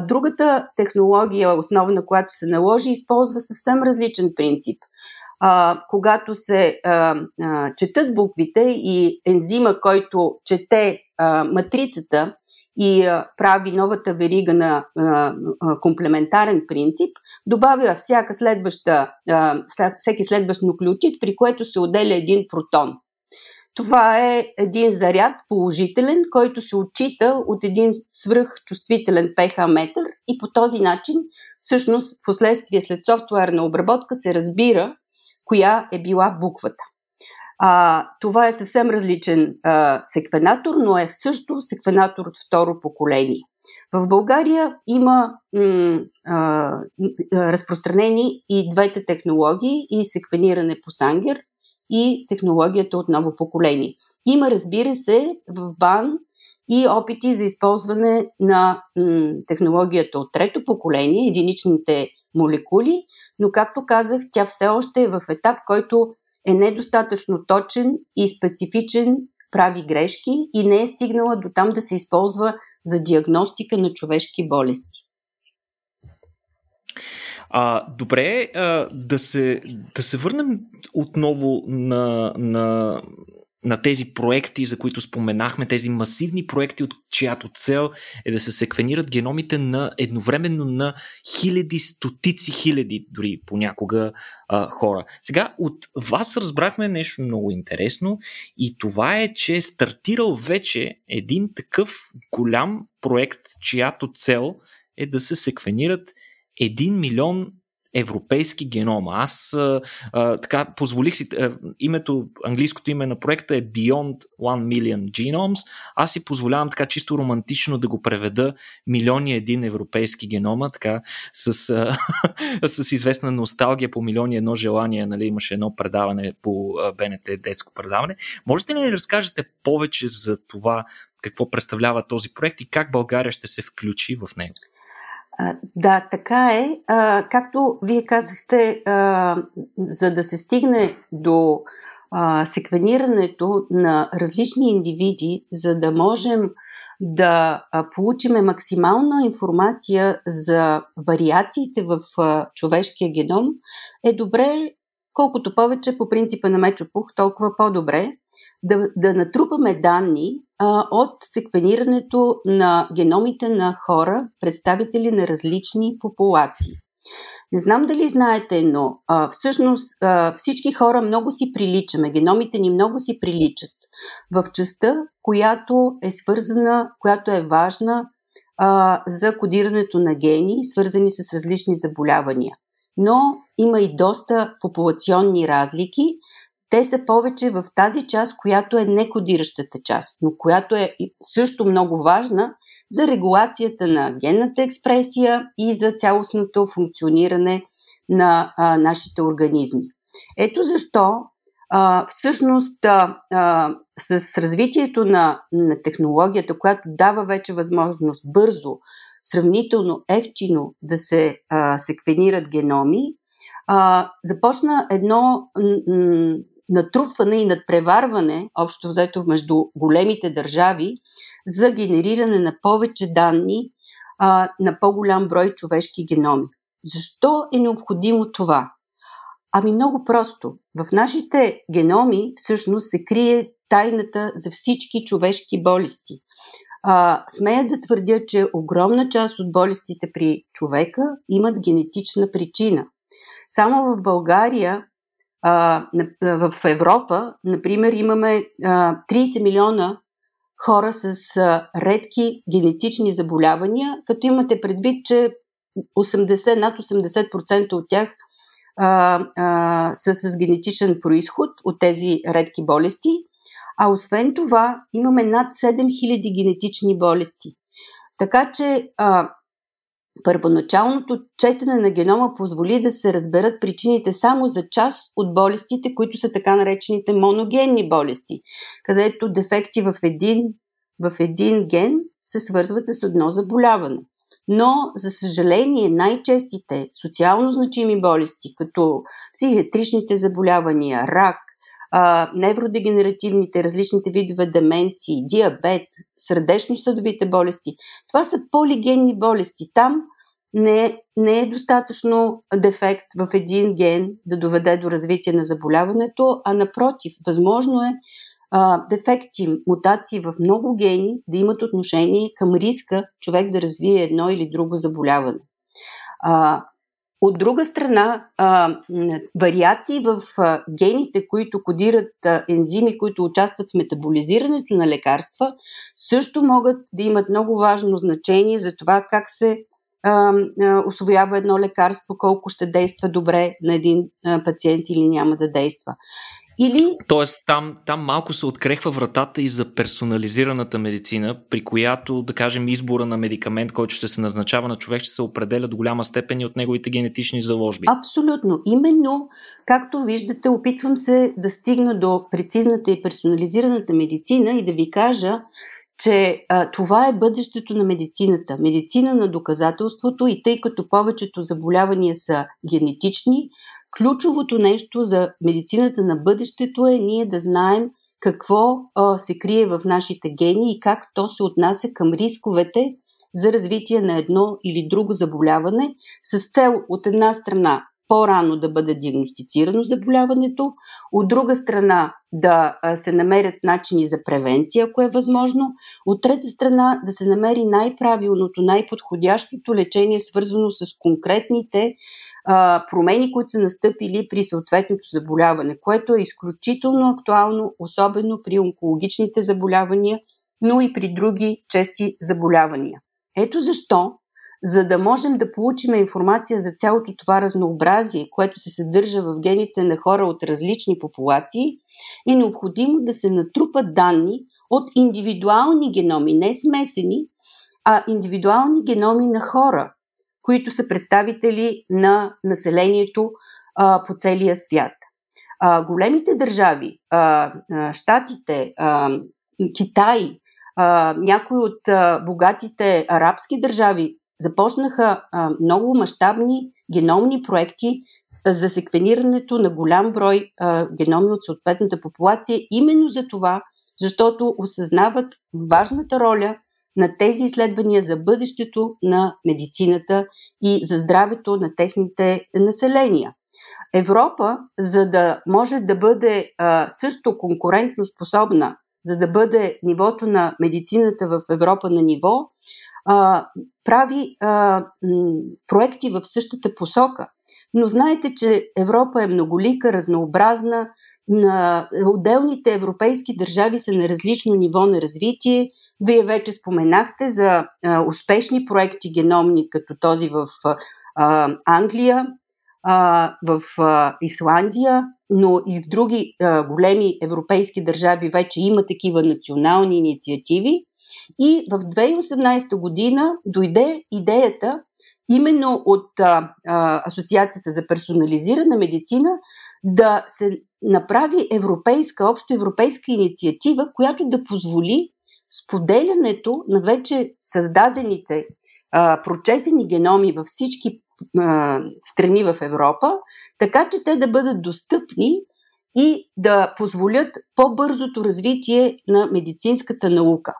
другата технология, основна, която се наложи, използва съвсем различен принцип – а, когато се а, а, четат буквите и ензима, който чете а, матрицата и прави новата верига на комплементарен принцип, добавя всяка следваща, всеки следващ нуклеотид, при което се отделя един протон. Това е един заряд положителен, който се отчита от един свръхчувствителен ПХ метър и по този начин, всъщност, последствие след софтуерна обработка се разбира коя е била буквата. А, това е съвсем различен а, секвенатор, но е също секвенатор от второ поколение. В България има м, а, разпространени и двете технологии, и секвениране по Сангер, и технологията от ново поколение. Има, разбира се, в БАН и опити за използване на м, технологията от трето поколение, единичните молекули, но както казах, тя все още е в етап, който е недостатъчно точен и специфичен, прави грешки и не е стигнала до там да се използва за диагностика на човешки болести. А, добре, а, да, се, да се върнем отново на, на на тези проекти, за които споменахме, тези масивни проекти, от чиято цел е да се секвенират геномите на едновременно на хиляди, стотици хиляди, дори понякога а, хора. Сега от вас разбрахме нещо много интересно и това е, че е стартирал вече един такъв голям проект, чиято цел е да се секвенират 1 милион европейски генома. Аз а, а, така позволих си, а, името, английското име на проекта е Beyond 1 Million Genomes. Аз си позволявам така чисто романтично да го преведа милиони един европейски генома, така с, а, [LAUGHS] с известна носталгия по милиони едно желание. Нали, имаше едно предаване по БНТ, детско предаване. Можете ли да ни разкажете повече за това какво представлява този проект и как България ще се включи в него? Да, така е. Както вие казахте, за да се стигне до секвенирането на различни индивиди, за да можем да получим максимална информация за вариациите в човешкия геном, е добре, колкото повече по принципа на Мечопух, толкова по-добре да, да натрупаме данни от секвенирането на геномите на хора, представители на различни популации. Не знам дали знаете, но а, всъщност а, всички хора много си приличаме, геномите ни много си приличат в частта, която е свързана, която е важна а, за кодирането на гени, свързани с различни заболявания. Но има и доста популационни разлики, те са повече в тази част, която е некодиращата част, но която е също много важна за регулацията на генната експресия и за цялостното функциониране на а, нашите организми. Ето защо а, всъщност а, а, с развитието на, на технологията, която дава вече възможност бързо, сравнително ефтино да се а, секвенират геноми, а, започна едно натрупване и надпреварване, общо взето между големите държави, за генериране на повече данни а, на по-голям брой човешки геноми. Защо е необходимо това? Ами много просто. В нашите геноми всъщност се крие тайната за всички човешки болести. А, смея да твърдя, че огромна част от болестите при човека имат генетична причина. Само в България в Европа, например, имаме а, 30 милиона хора с редки генетични заболявания, като имате предвид, че 80, над 80% от тях са с генетичен происход от тези редки болести. А освен това, имаме над 7000 генетични болести. Така че а, Първоначалното четене на генома позволи да се разберат причините само за част от болестите, които са така наречените моногенни болести, където дефекти в един, в един ген се свързват с едно заболяване. Но, за съжаление, най-честите социално значими болести, като психиатричните заболявания, рак, а, невродегенеративните, различните видове деменции, диабет, сърдечно-съдовите болести. Това са полигенни болести. Там не, не е достатъчно дефект в един ген да доведе до развитие на заболяването, а напротив, възможно е а, дефекти, мутации в много гени да имат отношение към риска човек да развие едно или друго заболяване. А, от друга страна, а, вариации в а, гените, които кодират а, ензими, които участват в метаболизирането на лекарства, също могат да имат много важно значение за това как се а, а, освоява едно лекарство, колко ще действа добре на един а, пациент или няма да действа. Или... Тоест там, там малко се открехва вратата и за персонализираната медицина, при която, да кажем, избора на медикамент, който ще се назначава на човек, ще се определя до голяма степен и от неговите генетични заложби. Абсолютно. Именно, както виждате, опитвам се да стигна до прецизната и персонализираната медицина и да ви кажа, че а, това е бъдещето на медицината. Медицина на доказателството и тъй като повечето заболявания са генетични, ключовото нещо за медицината на бъдещето е ние да знаем какво а, се крие в нашите гени и как то се отнася към рисковете за развитие на едно или друго заболяване с цел от една страна по-рано да бъде диагностицирано заболяването, от друга страна да се намерят начини за превенция, ако е възможно, от трета страна да се намери най-правилното, най-подходящото лечение, свързано с конкретните промени, които са настъпили при съответното заболяване, което е изключително актуално, особено при онкологичните заболявания, но и при други чести заболявания. Ето защо за да можем да получим информация за цялото това разнообразие, което се съдържа в гените на хора от различни популации, е необходимо да се натрупат данни от индивидуални геноми, не смесени, а индивидуални геноми на хора, които са представители на населението а, по целия свят. А, големите държави, а, а, Штатите, а, Китай, а, някои от а, богатите арабски държави започнаха а, много мащабни геномни проекти за секвенирането на голям брой а, геноми от съответната популация, именно за това, защото осъзнават важната роля на тези изследвания за бъдещето на медицината и за здравето на техните населения. Европа, за да може да бъде а, също конкурентно способна, за да бъде нивото на медицината в Европа на ниво, а, прави а, м, проекти в същата посока. Но знаете, че Европа е многолика, разнообразна, на отделните европейски държави са на различно ниво на развитие. Вие вече споменахте за а, успешни проекти геномни, като този в а, Англия, а, в а, Исландия, но и в други а, големи европейски държави вече има такива национални инициативи. И в 2018 година дойде идеята именно от а, а, Асоциацията за персонализирана медицина да се направи европейска, общо европейска инициатива, която да позволи споделянето на вече създадените, а, прочетени геноми във всички а, страни в Европа, така че те да бъдат достъпни и да позволят по-бързото развитие на медицинската наука.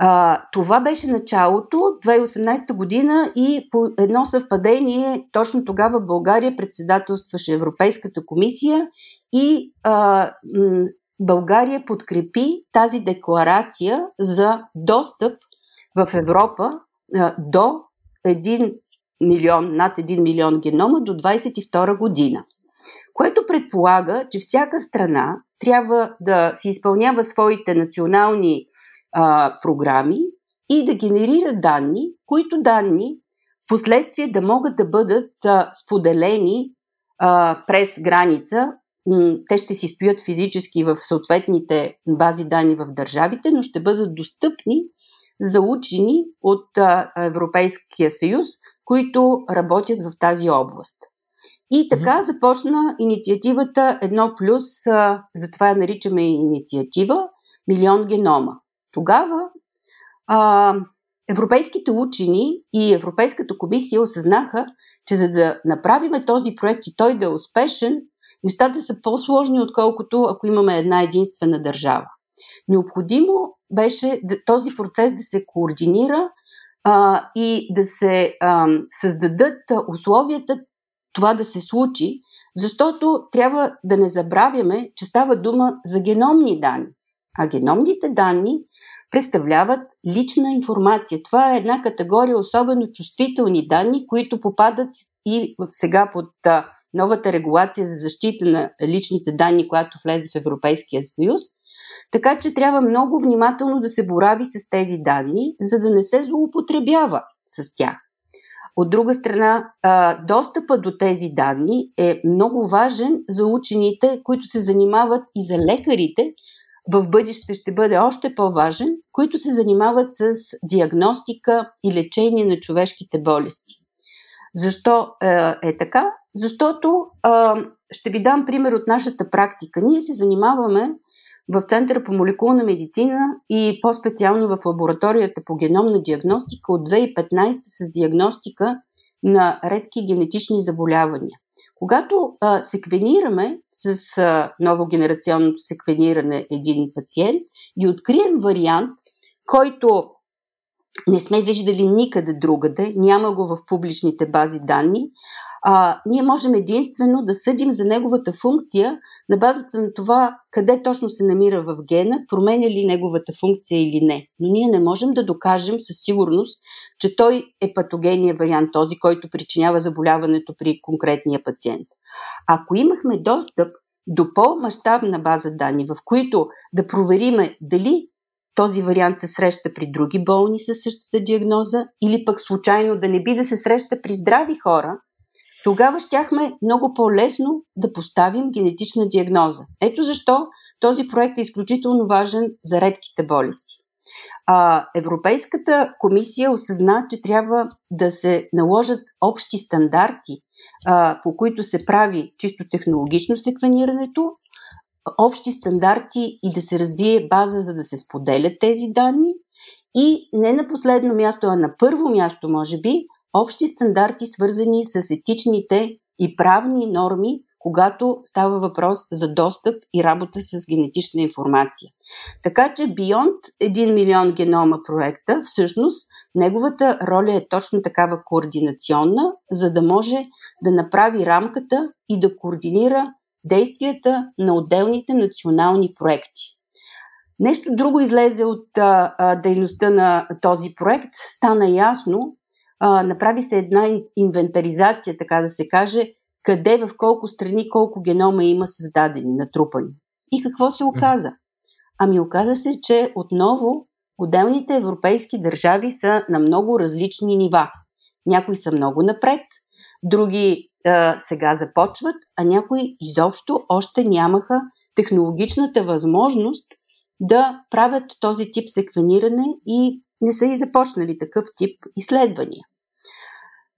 А, това беше началото, 2018 година и по едно съвпадение, точно тогава България председателстваше Европейската комисия и а, м- България подкрепи тази декларация за достъп в Европа до 1 милион, над 1 милион генома до 22 година. Което предполага, че всяка страна трябва да си изпълнява своите национални а, програми и да генерира данни, които данни последствие да могат да бъдат а, споделени а, през граница. Те ще си стоят физически в съответните бази данни в държавите, но ще бъдат достъпни за учени от Европейския съюз, които работят в тази област. И така започна инициативата Едно плюс, затова я наричаме инициатива Милион генома. Тогава а, европейските учени и Европейската комисия осъзнаха, че за да направим този проект и той да е успешен, нещата са по-сложни, отколкото ако имаме една единствена държава. Необходимо беше този процес да се координира а, и да се а, създадат условията това да се случи, защото трябва да не забравяме, че става дума за геномни данни. А геномните данни представляват лична информация. Това е една категория особено чувствителни данни, които попадат и сега под новата регулация за защита на личните данни, която влезе в Европейския съюз. Така че трябва много внимателно да се борави с тези данни, за да не се злоупотребява с тях. От друга страна, достъпа до тези данни е много важен за учените, които се занимават и за лекарите, в бъдеще ще бъде още по-важен, които се занимават с диагностика и лечение на човешките болести. Защо е, е така? Защото е, ще ви дам пример от нашата практика. Ние се занимаваме в Центъра по молекулна медицина и по-специално в лабораторията по геномна диагностика от 2015 с диагностика на редки генетични заболявания. Когато а, секвенираме с а, новогенерационното секвениране един пациент и открием вариант, който не сме виждали никъде другаде, няма го в публичните бази данни, а, ние можем единствено да съдим за неговата функция на базата на това къде точно се намира в гена, променя ли неговата функция или не. Но ние не можем да докажем със сигурност, че той е патогения вариант, този, който причинява заболяването при конкретния пациент. Ако имахме достъп до по-масштабна база данни, в които да провериме дали този вариант се среща при други болни със същата диагноза или пък случайно да не би да се среща при здрави хора, тогава щяхме много по-лесно да поставим генетична диагноза. Ето защо този проект е изключително важен за редките болести. А, Европейската комисия осъзна, че трябва да се наложат общи стандарти, а, по които се прави чисто технологично секвенирането, общи стандарти и да се развие база, за да се споделят тези данни. И не на последно място, а на първо място, може би, общи стандарти, свързани с етичните и правни норми, когато става въпрос за достъп и работа с генетична информация. Така че Beyond 1 милион генома проекта, всъщност, неговата роля е точно такава координационна, за да може да направи рамката и да координира действията на отделните национални проекти. Нещо друго излезе от а, а, дейността на този проект. Стана ясно, а, направи се една инвентаризация, така да се каже, къде, в колко страни, колко генома има създадени, натрупани. И какво се оказа? Ами оказа се, че отново отделните европейски държави са на много различни нива. Някои са много напред, други а, сега започват, а някои изобщо още нямаха технологичната възможност да правят този тип секвениране и не са и започнали такъв тип изследвания.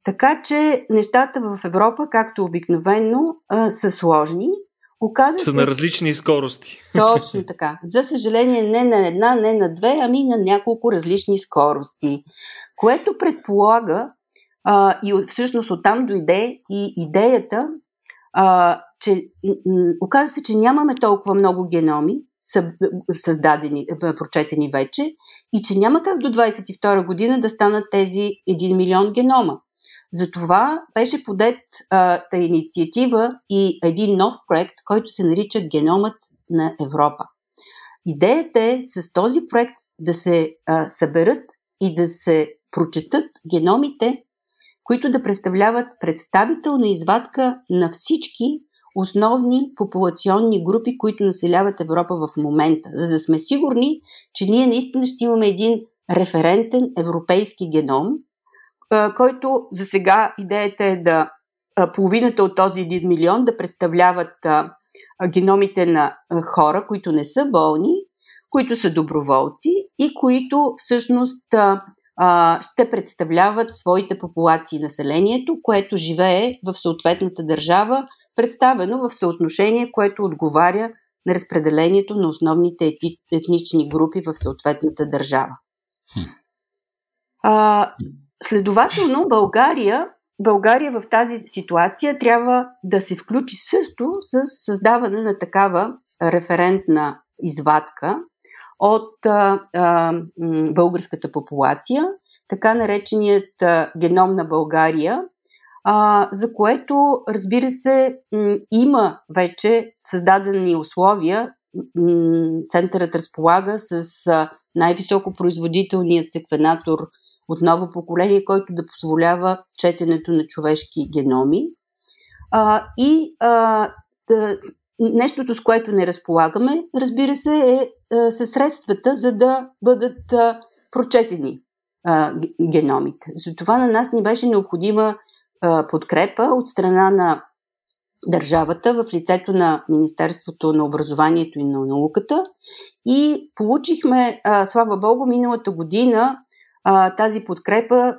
Така че нещата в Европа, както обикновено, са сложни. Оказа са се... на различни скорости. Точно така. За съжаление, не на една, не на две, ами на няколко различни скорости. Което предполага, а, и всъщност оттам дойде и идеята, а, че м- оказа се, че нямаме толкова много геноми, създадени, прочетени вече, и че няма как до 22 година да станат тези 1 милион генома. Затова беше подет та инициатива и един нов проект, който се нарича Геномът на Европа. Идеята е с този проект да се а, съберат и да се прочетат геномите, които да представляват представителна извадка на всички основни популационни групи, които населяват Европа в момента, за да сме сигурни, че ние наистина ще имаме един референтен европейски геном, който за сега идеята е да половината от този 1 милион да представляват геномите на хора, които не са болни, които са доброволци и които всъщност ще представляват своите популации населението, което живее в съответната държава, представено в съотношение, което отговаря на разпределението на основните етнични групи в съответната държава. А, Следователно, България, България в тази ситуация трябва да се включи също с създаване на такава референтна извадка от а, а, българската популация, така нареченият а, геном на България, а, за което, разбира се, м, има вече създадени условия. М, центърът разполага с а, най-високо производителният секвенатор от ново поколение, който да позволява четенето на човешки геноми. А, и а, да, нещото, с което не разполагаме, разбира се, е със средствата, за да бъдат а, прочетени а, геномите. Затова на нас ни беше необходима подкрепа от страна на държавата в лицето на Министерството на образованието и на науката и получихме, слава Богу, миналата година тази подкрепа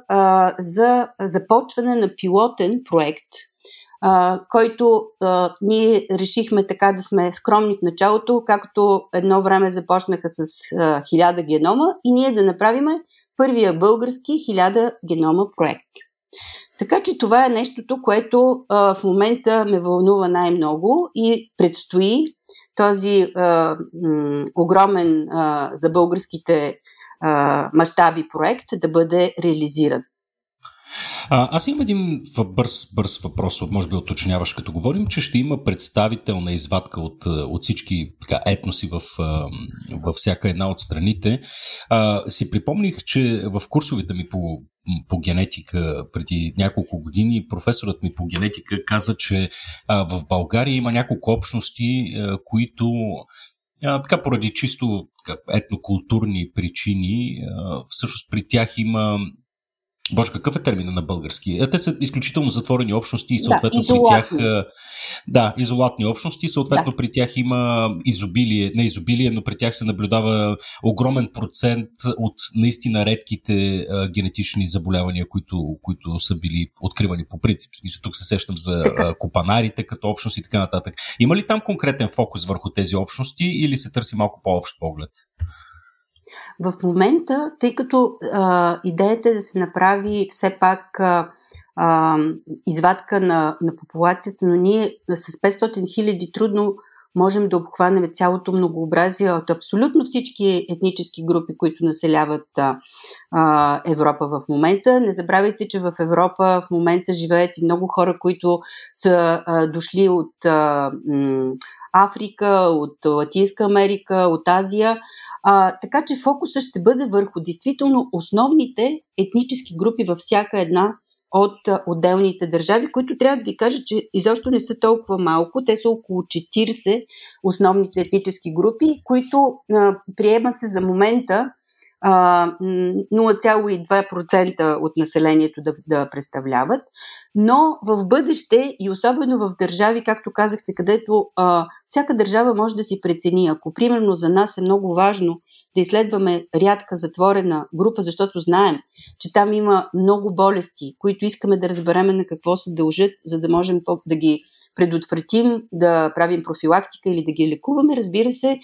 за започване на пилотен проект, който ние решихме така да сме скромни в началото, както едно време започнаха с а, 1000 генома и ние да направим първия български 1000 генома проект. Така че това е нещото, което а, в момента ме вълнува най-много и предстои този а, м, огромен а, за българските мащаби проект да бъде реализиран. А, аз имам един бърз, бърз въпрос, може би уточняваш, като говорим, че ще има представителна извадка от, от всички така, етноси в, във всяка една от страните. А, си припомних, че в курсовите ми по, по генетика преди няколко години професорът ми по генетика каза, че а, в България има няколко общности, а, които а, така поради чисто така, етнокултурни причини, а, всъщност при тях има Боже, какъв е термина на български? Те са изключително затворени общности и съответно да, при тях. Да, изолатни общности, съответно да. при тях има изобилие, не изобилие, но при тях се наблюдава огромен процент от наистина редките а, генетични заболявания, които, които са били откривани по принцип. В смисъл, тук се сещам за а, копанарите като общност и така нататък. Има ли там конкретен фокус върху тези общности или се търси малко по-общ поглед? В момента, тъй като а, идеята е да се направи все пак а, а, извадка на, на популацията, но ние с 500 хиляди трудно можем да обхванем цялото многообразие от абсолютно всички етнически групи, които населяват а, а, Европа в момента. Не забравяйте, че в Европа в момента живеят и много хора, които са а, дошли от а, м, Африка, от Латинска Америка, от Азия. А, така че фокуса ще бъде върху действително основните етнически групи във всяка една от отделните държави, които трябва да ви кажа, че изобщо не са толкова малко. Те са около 40 основните етнически групи, които а, приема се за момента 0,2% от населението да, да представляват, но в бъдеще и особено в държави, както казахте, където а, всяка държава може да си прецени. Ако примерно за нас е много важно да изследваме рядка затворена група, защото знаем, че там има много болести, които искаме да разбереме на какво се дължат, за да можем да ги предотвратим да правим профилактика или да ги лекуваме, разбира се,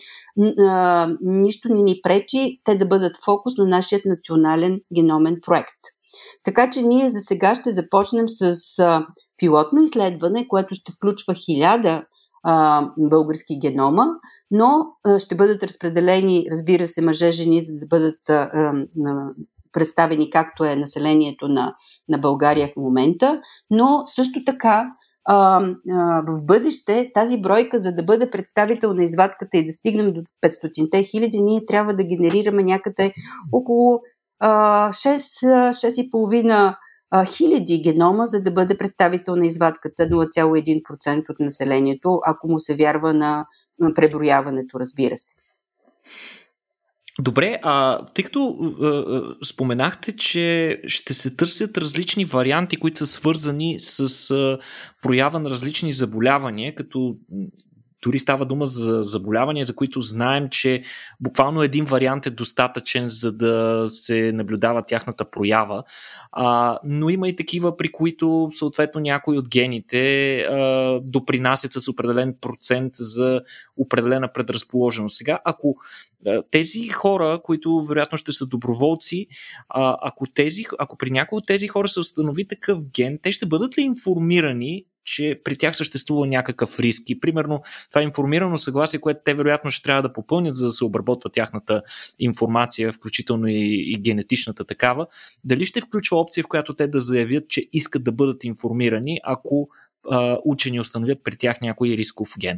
нищо не ни пречи те да бъдат фокус на нашия национален геномен проект. Така че ние за сега ще започнем с пилотно изследване, което ще включва хиляда български генома, но ще бъдат разпределени, разбира се, мъже, жени, за да бъдат представени както е населението на, на България в момента, но също така а, а, в бъдеще тази бройка, за да бъде представител на извадката и да стигнем до 500-те хиляди, ние трябва да генерираме някъде около а, 6-6,5 хиляди генома, за да бъде представител на извадката 0,1% от населението, ако му се вярва на преброяването, разбира се. Добре, а тъй като е, споменахте, че ще се търсят различни варианти, които са свързани с е, проява на различни заболявания, като дори става дума за заболявания, за които знаем, че буквално един вариант е достатъчен, за да се наблюдава тяхната проява. А, но има и такива, при които съответно някои от гените а, допринасят с определен процент за определена предразположеност. Сега, ако тези хора, които вероятно ще са доброволци, ако, тези, ако при някои от тези хора се установи такъв ген, те ще бъдат ли информирани че при тях съществува някакъв риск. И примерно това информирано съгласие, което те вероятно ще трябва да попълнят, за да се обработва тяхната информация, включително и, и генетичната такава, дали ще включва опция, в която те да заявят, че искат да бъдат информирани, ако а, учени установят при тях някой рисков ген?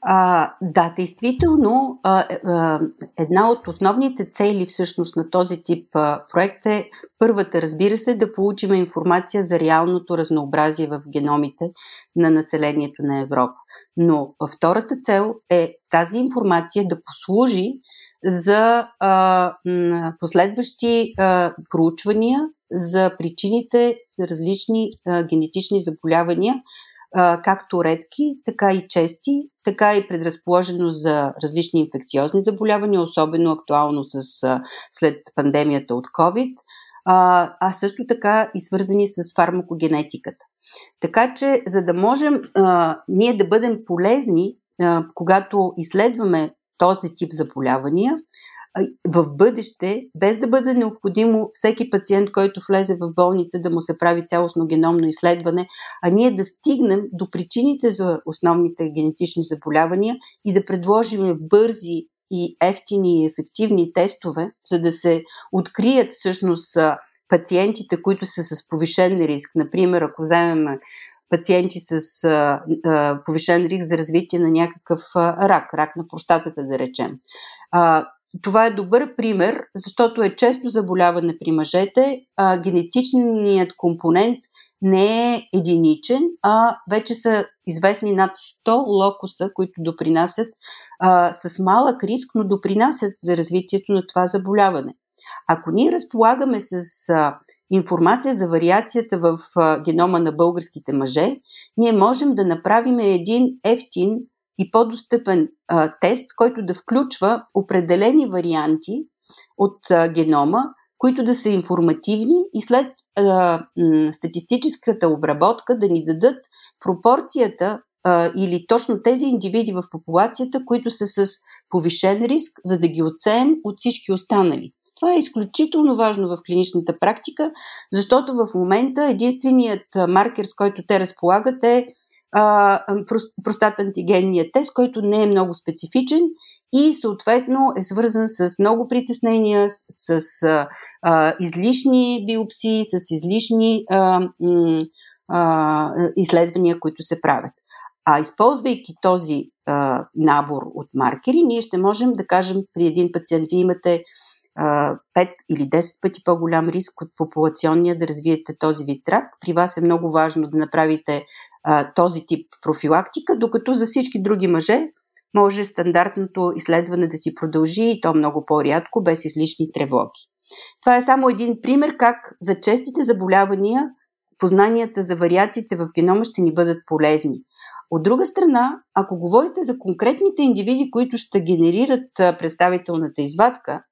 А, да, действително, а, а, една от основните цели всъщност на този тип а, проект е първата, разбира се, да получим информация за реалното разнообразие в геномите на населението на Европа. Но втората цел е тази информация да послужи за а, последващи а, проучвания за причините за различни а, генетични заболявания, както редки, така и чести, така и предразположеност за различни инфекциозни заболявания, особено актуално с, след пандемията от COVID, а, а също така и свързани с фармакогенетиката. Така че, за да можем а, ние да бъдем полезни, а, когато изследваме този тип заболявания, в бъдеще, без да бъде необходимо всеки пациент, който влезе в болница, да му се прави цялостно геномно изследване, а ние да стигнем до причините за основните генетични заболявания и да предложим бързи и ефтини и ефективни тестове, за да се открият всъщност пациентите, които са с повишен риск. Например, ако вземем пациенти с а, а, повишен риск за развитие на някакъв а, рак, рак на простатата, да речем. А, това е добър пример, защото е често заболяване при мъжете, а генетичният компонент не е единичен, а вече са известни над 100 локуса, които допринасят а, с малък риск, но допринасят за развитието на това заболяване. Ако ние разполагаме с а, информация за вариацията в а, генома на българските мъже, ние можем да направим един ефтин и по-достъпен а, тест, който да включва определени варианти от а, генома, които да са информативни и след а, м, статистическата обработка да ни дадат пропорцията а, или точно тези индивиди в популацията, които са с повишен риск, за да ги отсеем от всички останали. Това е изключително важно в клиничната практика, защото в момента единственият маркер, с който те разполагат е простат антигенния тест, който не е много специфичен и съответно е свързан с много притеснения, с, с а, излишни биопсии, с излишни а, а, изследвания, които се правят. А използвайки този а, набор от маркери, ние ще можем да кажем при един пациент, вие имате 5 или 10 пъти по-голям риск от популационния да развиете този вид рак. При вас е много важно да направите този тип профилактика, докато за всички други мъже може стандартното изследване да си продължи и то много по-рядко, без излишни тревоги. Това е само един пример как за честите заболявания познанията за вариациите в генома ще ни бъдат полезни. От друга страна, ако говорите за конкретните индивиди, които ще генерират представителната извадка,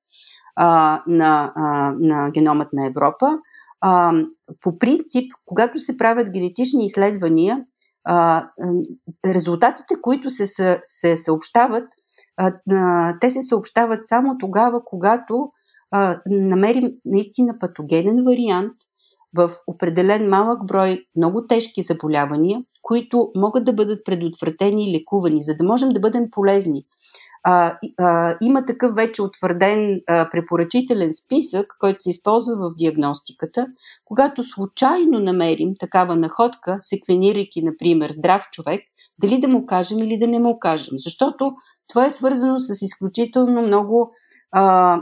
а, на, а, на геномът на Европа. А, по принцип, когато се правят генетични изследвания, а, резултатите, които се, се съобщават, а, те се съобщават само тогава, когато а, намерим наистина патогенен вариант в определен малък брой много тежки заболявания, които могат да бъдат предотвратени и лекувани, за да можем да бъдем полезни а, а, има такъв вече утвърден а, препоръчителен списък, който се използва в диагностиката. Когато случайно намерим такава находка, секвенирайки, например, здрав човек, дали да му кажем или да не му кажем. Защото това е свързано с изключително много а,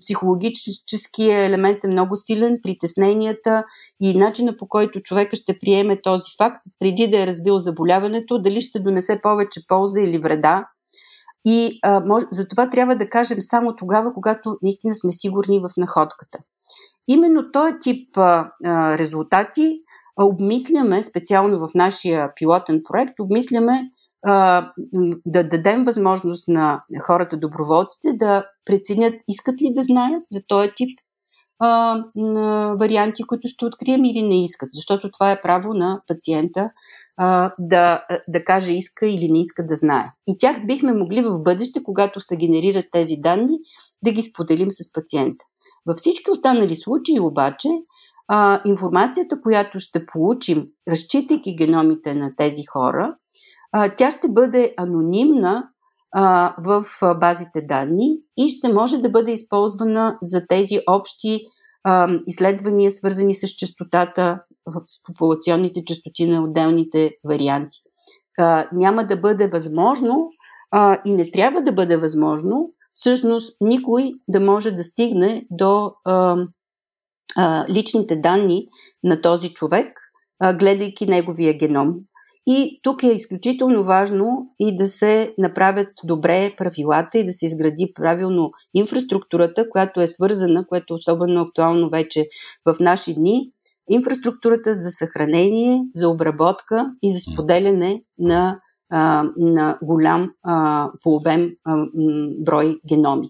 психологическия елемент е много силен, притесненията и начина по който човека ще приеме този факт, преди да е разбил заболяването, дали ще донесе повече полза или вреда и а, може, за това трябва да кажем само тогава, когато наистина сме сигурни в находката. Именно този тип а, резултати а, обмисляме, специално в нашия пилотен проект, обмисляме а, да дадем възможност на хората, доброволците, да преценят искат ли да знаят за този тип а, варианти, които ще открием или не искат, защото това е право на пациента да, да каже иска или не иска да знае. И тях бихме могли в бъдеще, когато се генерират тези данни, да ги споделим с пациента. Във всички останали случаи обаче, а, информацията, която ще получим, разчитайки геномите на тези хора, а, тя ще бъде анонимна а, в базите данни и ще може да бъде използвана за тези общи изследвания, свързани с частотата с популационните частоти на отделните варианти. А, няма да бъде възможно а, и не трябва да бъде възможно всъщност никой да може да стигне до а, а, личните данни на този човек, а, гледайки неговия геном. И тук е изключително важно и да се направят добре правилата и да се изгради правилно инфраструктурата, която е свързана, което е особено актуално вече в наши дни, инфраструктурата за съхранение, за обработка и за споделяне на, на голям а, по обем брой геноми.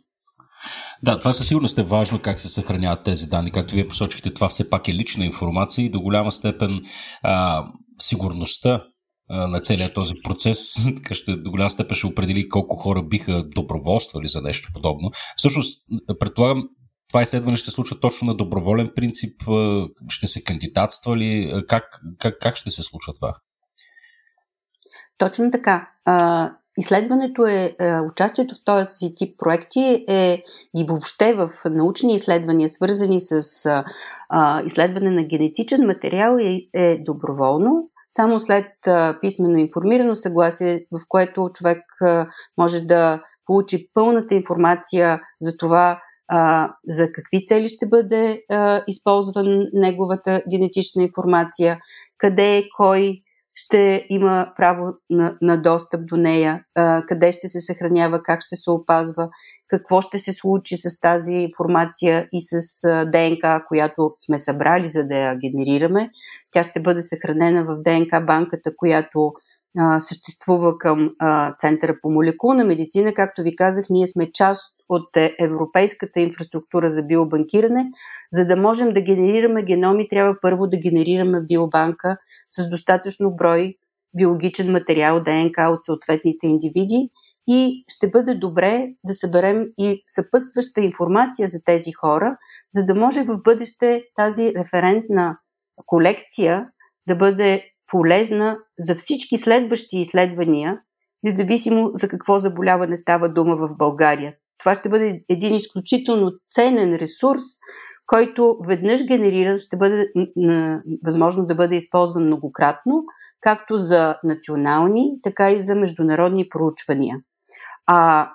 Да, това със сигурност е важно как се съхраняват тези данни. Както вие посочихте, това все пак е лична информация и до голяма степен а, сигурността на целият този процес, [LAUGHS] така ще до голяма степен ще определи колко хора биха доброволствали за нещо подобно. Всъщност, предполагам, това изследване ще се случва точно на доброволен принцип? Ще се кандидатства ли? Как, как, как ще се случва това? Точно така. изследването е, участието в този тип проекти е и въобще в научни изследвания, свързани с изследване на генетичен материал, е, е доброволно. Само след писмено информирано съгласие, в което човек може да получи пълната информация за това за какви цели ще бъде а, използван неговата генетична информация, къде, кой ще има право на, на достъп до нея, къде ще се съхранява, как ще се опазва, какво ще се случи с тази информация и с ДНК, която сме събрали, за да я генерираме. Тя ще бъде съхранена в ДНК банката, която съществува към а, Центъра по молекулна медицина. Както ви казах, ние сме част от е, европейската инфраструктура за биобанкиране. За да можем да генерираме геноми, трябва първо да генерираме биобанка с достатъчно брой биологичен материал, ДНК от съответните индивиди и ще бъде добре да съберем и съпътстваща информация за тези хора, за да може в бъдеще тази референтна колекция да бъде полезна за всички следващи изследвания, независимо за какво заболяване става дума в България. Това ще бъде един изключително ценен ресурс, който веднъж генериран ще бъде възможно да бъде използван многократно, както за национални, така и за международни проучвания. А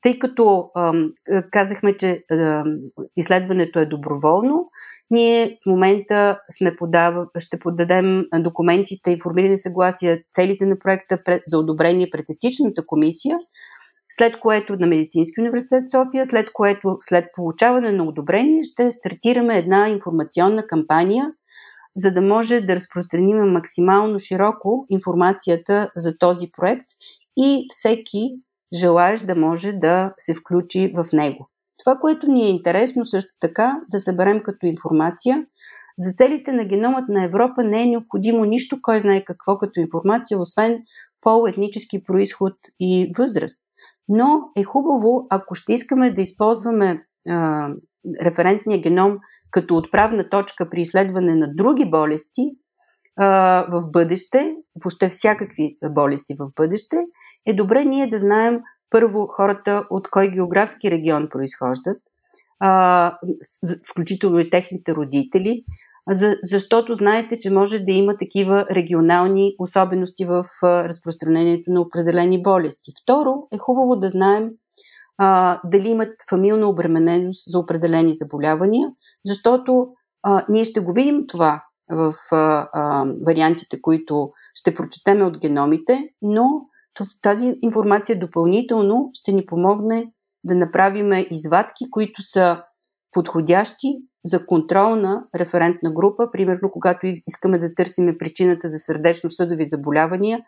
тъй като казахме, че изследването е доброволно, ние в момента сме подава, ще подадем документите, информирани съгласия, целите на проекта за одобрение пред етичната комисия, след което на Медицински университет София, след което след получаване на одобрение ще стартираме една информационна кампания, за да може да разпространим максимално широко информацията за този проект и всеки желаещ да може да се включи в него. Това, което ни е интересно също така да съберем като информация, за целите на геномът на Европа не е необходимо нищо, кой знае какво като информация, освен пол, етнически происход и възраст. Но е хубаво, ако ще искаме да използваме а, референтния геном като отправна точка при изследване на други болести а, в бъдеще, въобще всякакви болести в бъдеще, е добре ние да знаем първо хората от кой географски регион произхождат, а, включително и техните родители, за, защото знаете, че може да има такива регионални особености в а, разпространението на определени болести. Второ, е хубаво да знаем а, дали имат фамилна обремененост за определени заболявания, защото а, ние ще го видим това в а, а, вариантите, които ще прочетеме от геномите, но тази информация допълнително ще ни помогне да направим извадки, които са подходящи за контролна референтна група. Примерно, когато искаме да търсиме причината за сърдечно-съдови заболявания,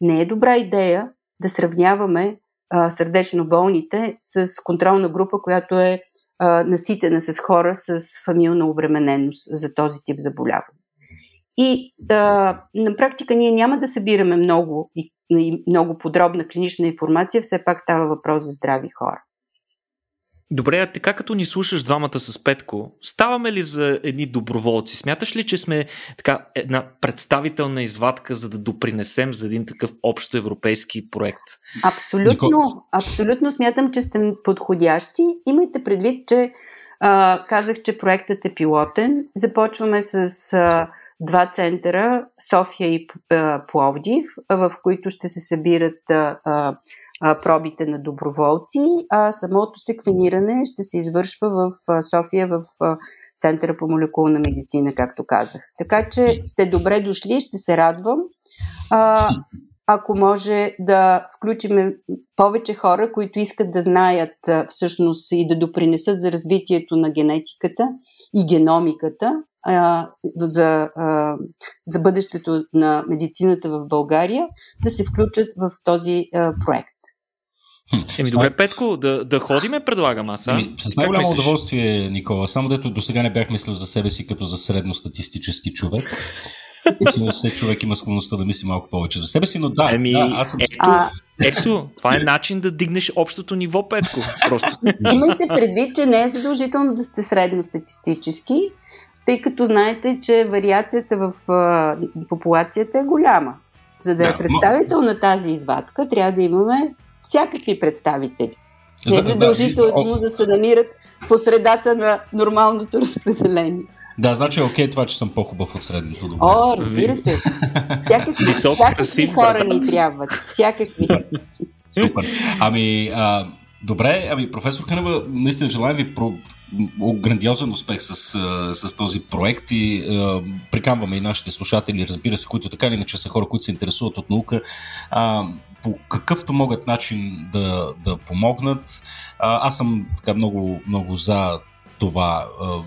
не е добра идея да сравняваме а, сърдечно болните с контролна група, която е а, наситена с хора с фамилна обремененост за този тип заболяване. И да, на практика ние няма да събираме много и много подробна клинична информация, все пак става въпрос за здрави хора. Добре, а така като ни слушаш двамата с Петко, ставаме ли за едни доброволци? Смяташ ли, че сме така една представителна извадка, за да допринесем за един такъв общо европейски проект? Абсолютно, абсолютно смятам, че сте подходящи. Имайте предвид, че а, казах, че проектът е пилотен. Започваме с а, два центъра София и Пловдив, в които ще се събират пробите на доброволци, а самото секвениране ще се извършва в София в Центъра по молекулна медицина, както казах. Така че сте добре дошли, ще се радвам. Ако може да включим повече хора, които искат да знаят всъщност и да допринесат за развитието на генетиката и геномиката, а, за, а, за бъдещето на медицината в България, да се включат в този а, проект. Еми добре, Петко, да, да ходиме, предлагам аз. А? Еми, с най-голямо удоволствие, Никола. Само дето до сега не бях мислил за себе си като за средностатистически човек. Мисля, че човек има склонността да мисли малко повече за себе си, но да, еми, да аз съм... Ето, а... ето, това е начин да дигнеш общото ниво, Петко. Просто. Имайте предвид, че не е задължително да сте средностатистически, тъй като знаете, че вариацията в а, популацията е голяма. За да, е представител на тази извадка, трябва да имаме всякакви представители. Не е задължително да, да се намират по средата на нормалното разпределение. Да, значи е окей това, че съм по-хубав от средното. Добре. О, разбира се. Всякакви, Висок, всякакви красив, хора ни трябват. Всякакви. Супер. Ами, а, Добре, ами професор Кънева, наистина желаем ви про... грандиозен успех с, с този проект и е, приканваме и нашите слушатели, разбира се, които така или иначе са хора, които се интересуват от наука, а, по какъвто могат начин да, да помогнат. А, аз съм така много, много за това а,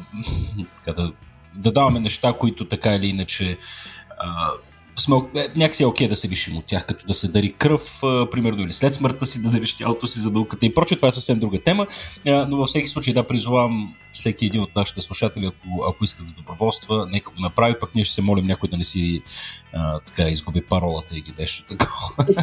[LAUGHS] така да, да даваме неща, които така или иначе а, сме, е, някакси е окей да се лишим от тях, като да се дари кръв, а, примерно, или след смъртта си да дариш тялото си за науката и прочее. Това е съвсем друга тема, а, но във всеки случай да призовавам всеки един от нашите слушатели, ако, ако иска да доброволства, нека го направи, пък ние ще се молим някой да не си а, така изгуби паролата или нещо такова. [LAUGHS]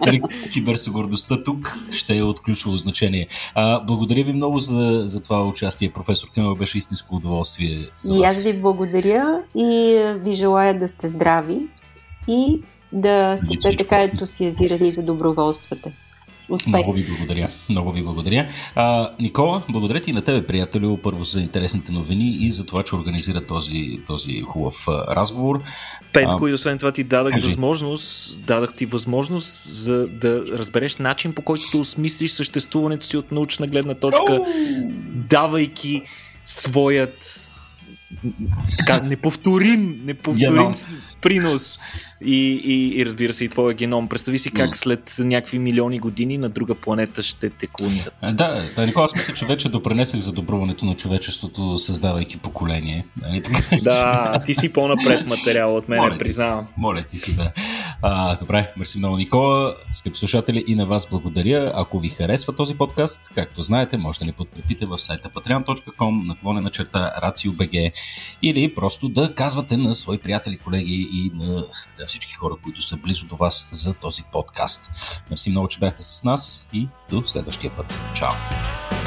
Нали, киберсигурността тук ще е от ключово значение. А, благодаря ви много за, за това участие, професор Кънова. Беше истинско удоволствие за вас. И аз ви благодаря и ви желая да сте здрави и да сте така ентусиазирани да доброволствате. Успех. Много ви благодаря. Много ви благодаря. А, Никола, благодаря ти на тебе, приятелю, първо за интересните новини и за това, че организира този, този хубав разговор. Петко, а, и освен това ти дадах кажи. възможност, дадах ти възможност за да разбереш начин по който осмислиш съществуването си от научна гледна точка, давайки своят така, неповторим, неповторим принос и, и, и разбира се и твоя геном. Представи си как след някакви милиони години на друга планета ще те клонират. Да, да, Никола, аз мисля, че вече допренесах за добруването на човечеството, създавайки поколение. Нали, така? Да, ти си по-напред материал от мен, признавам. Моля ти си, да. А, добре, мерси много, Никола. Скъпи слушатели, и на вас благодаря. Ако ви харесва този подкаст, както знаете, може да ни подкрепите в сайта patreon.com, наклонена черта RACIO.BG или просто да казвате на свои приятели, колеги и на така, всички хора, които са близо до вас за този подкаст. Мерси много, че бяхте с нас и до следващия път. Чао!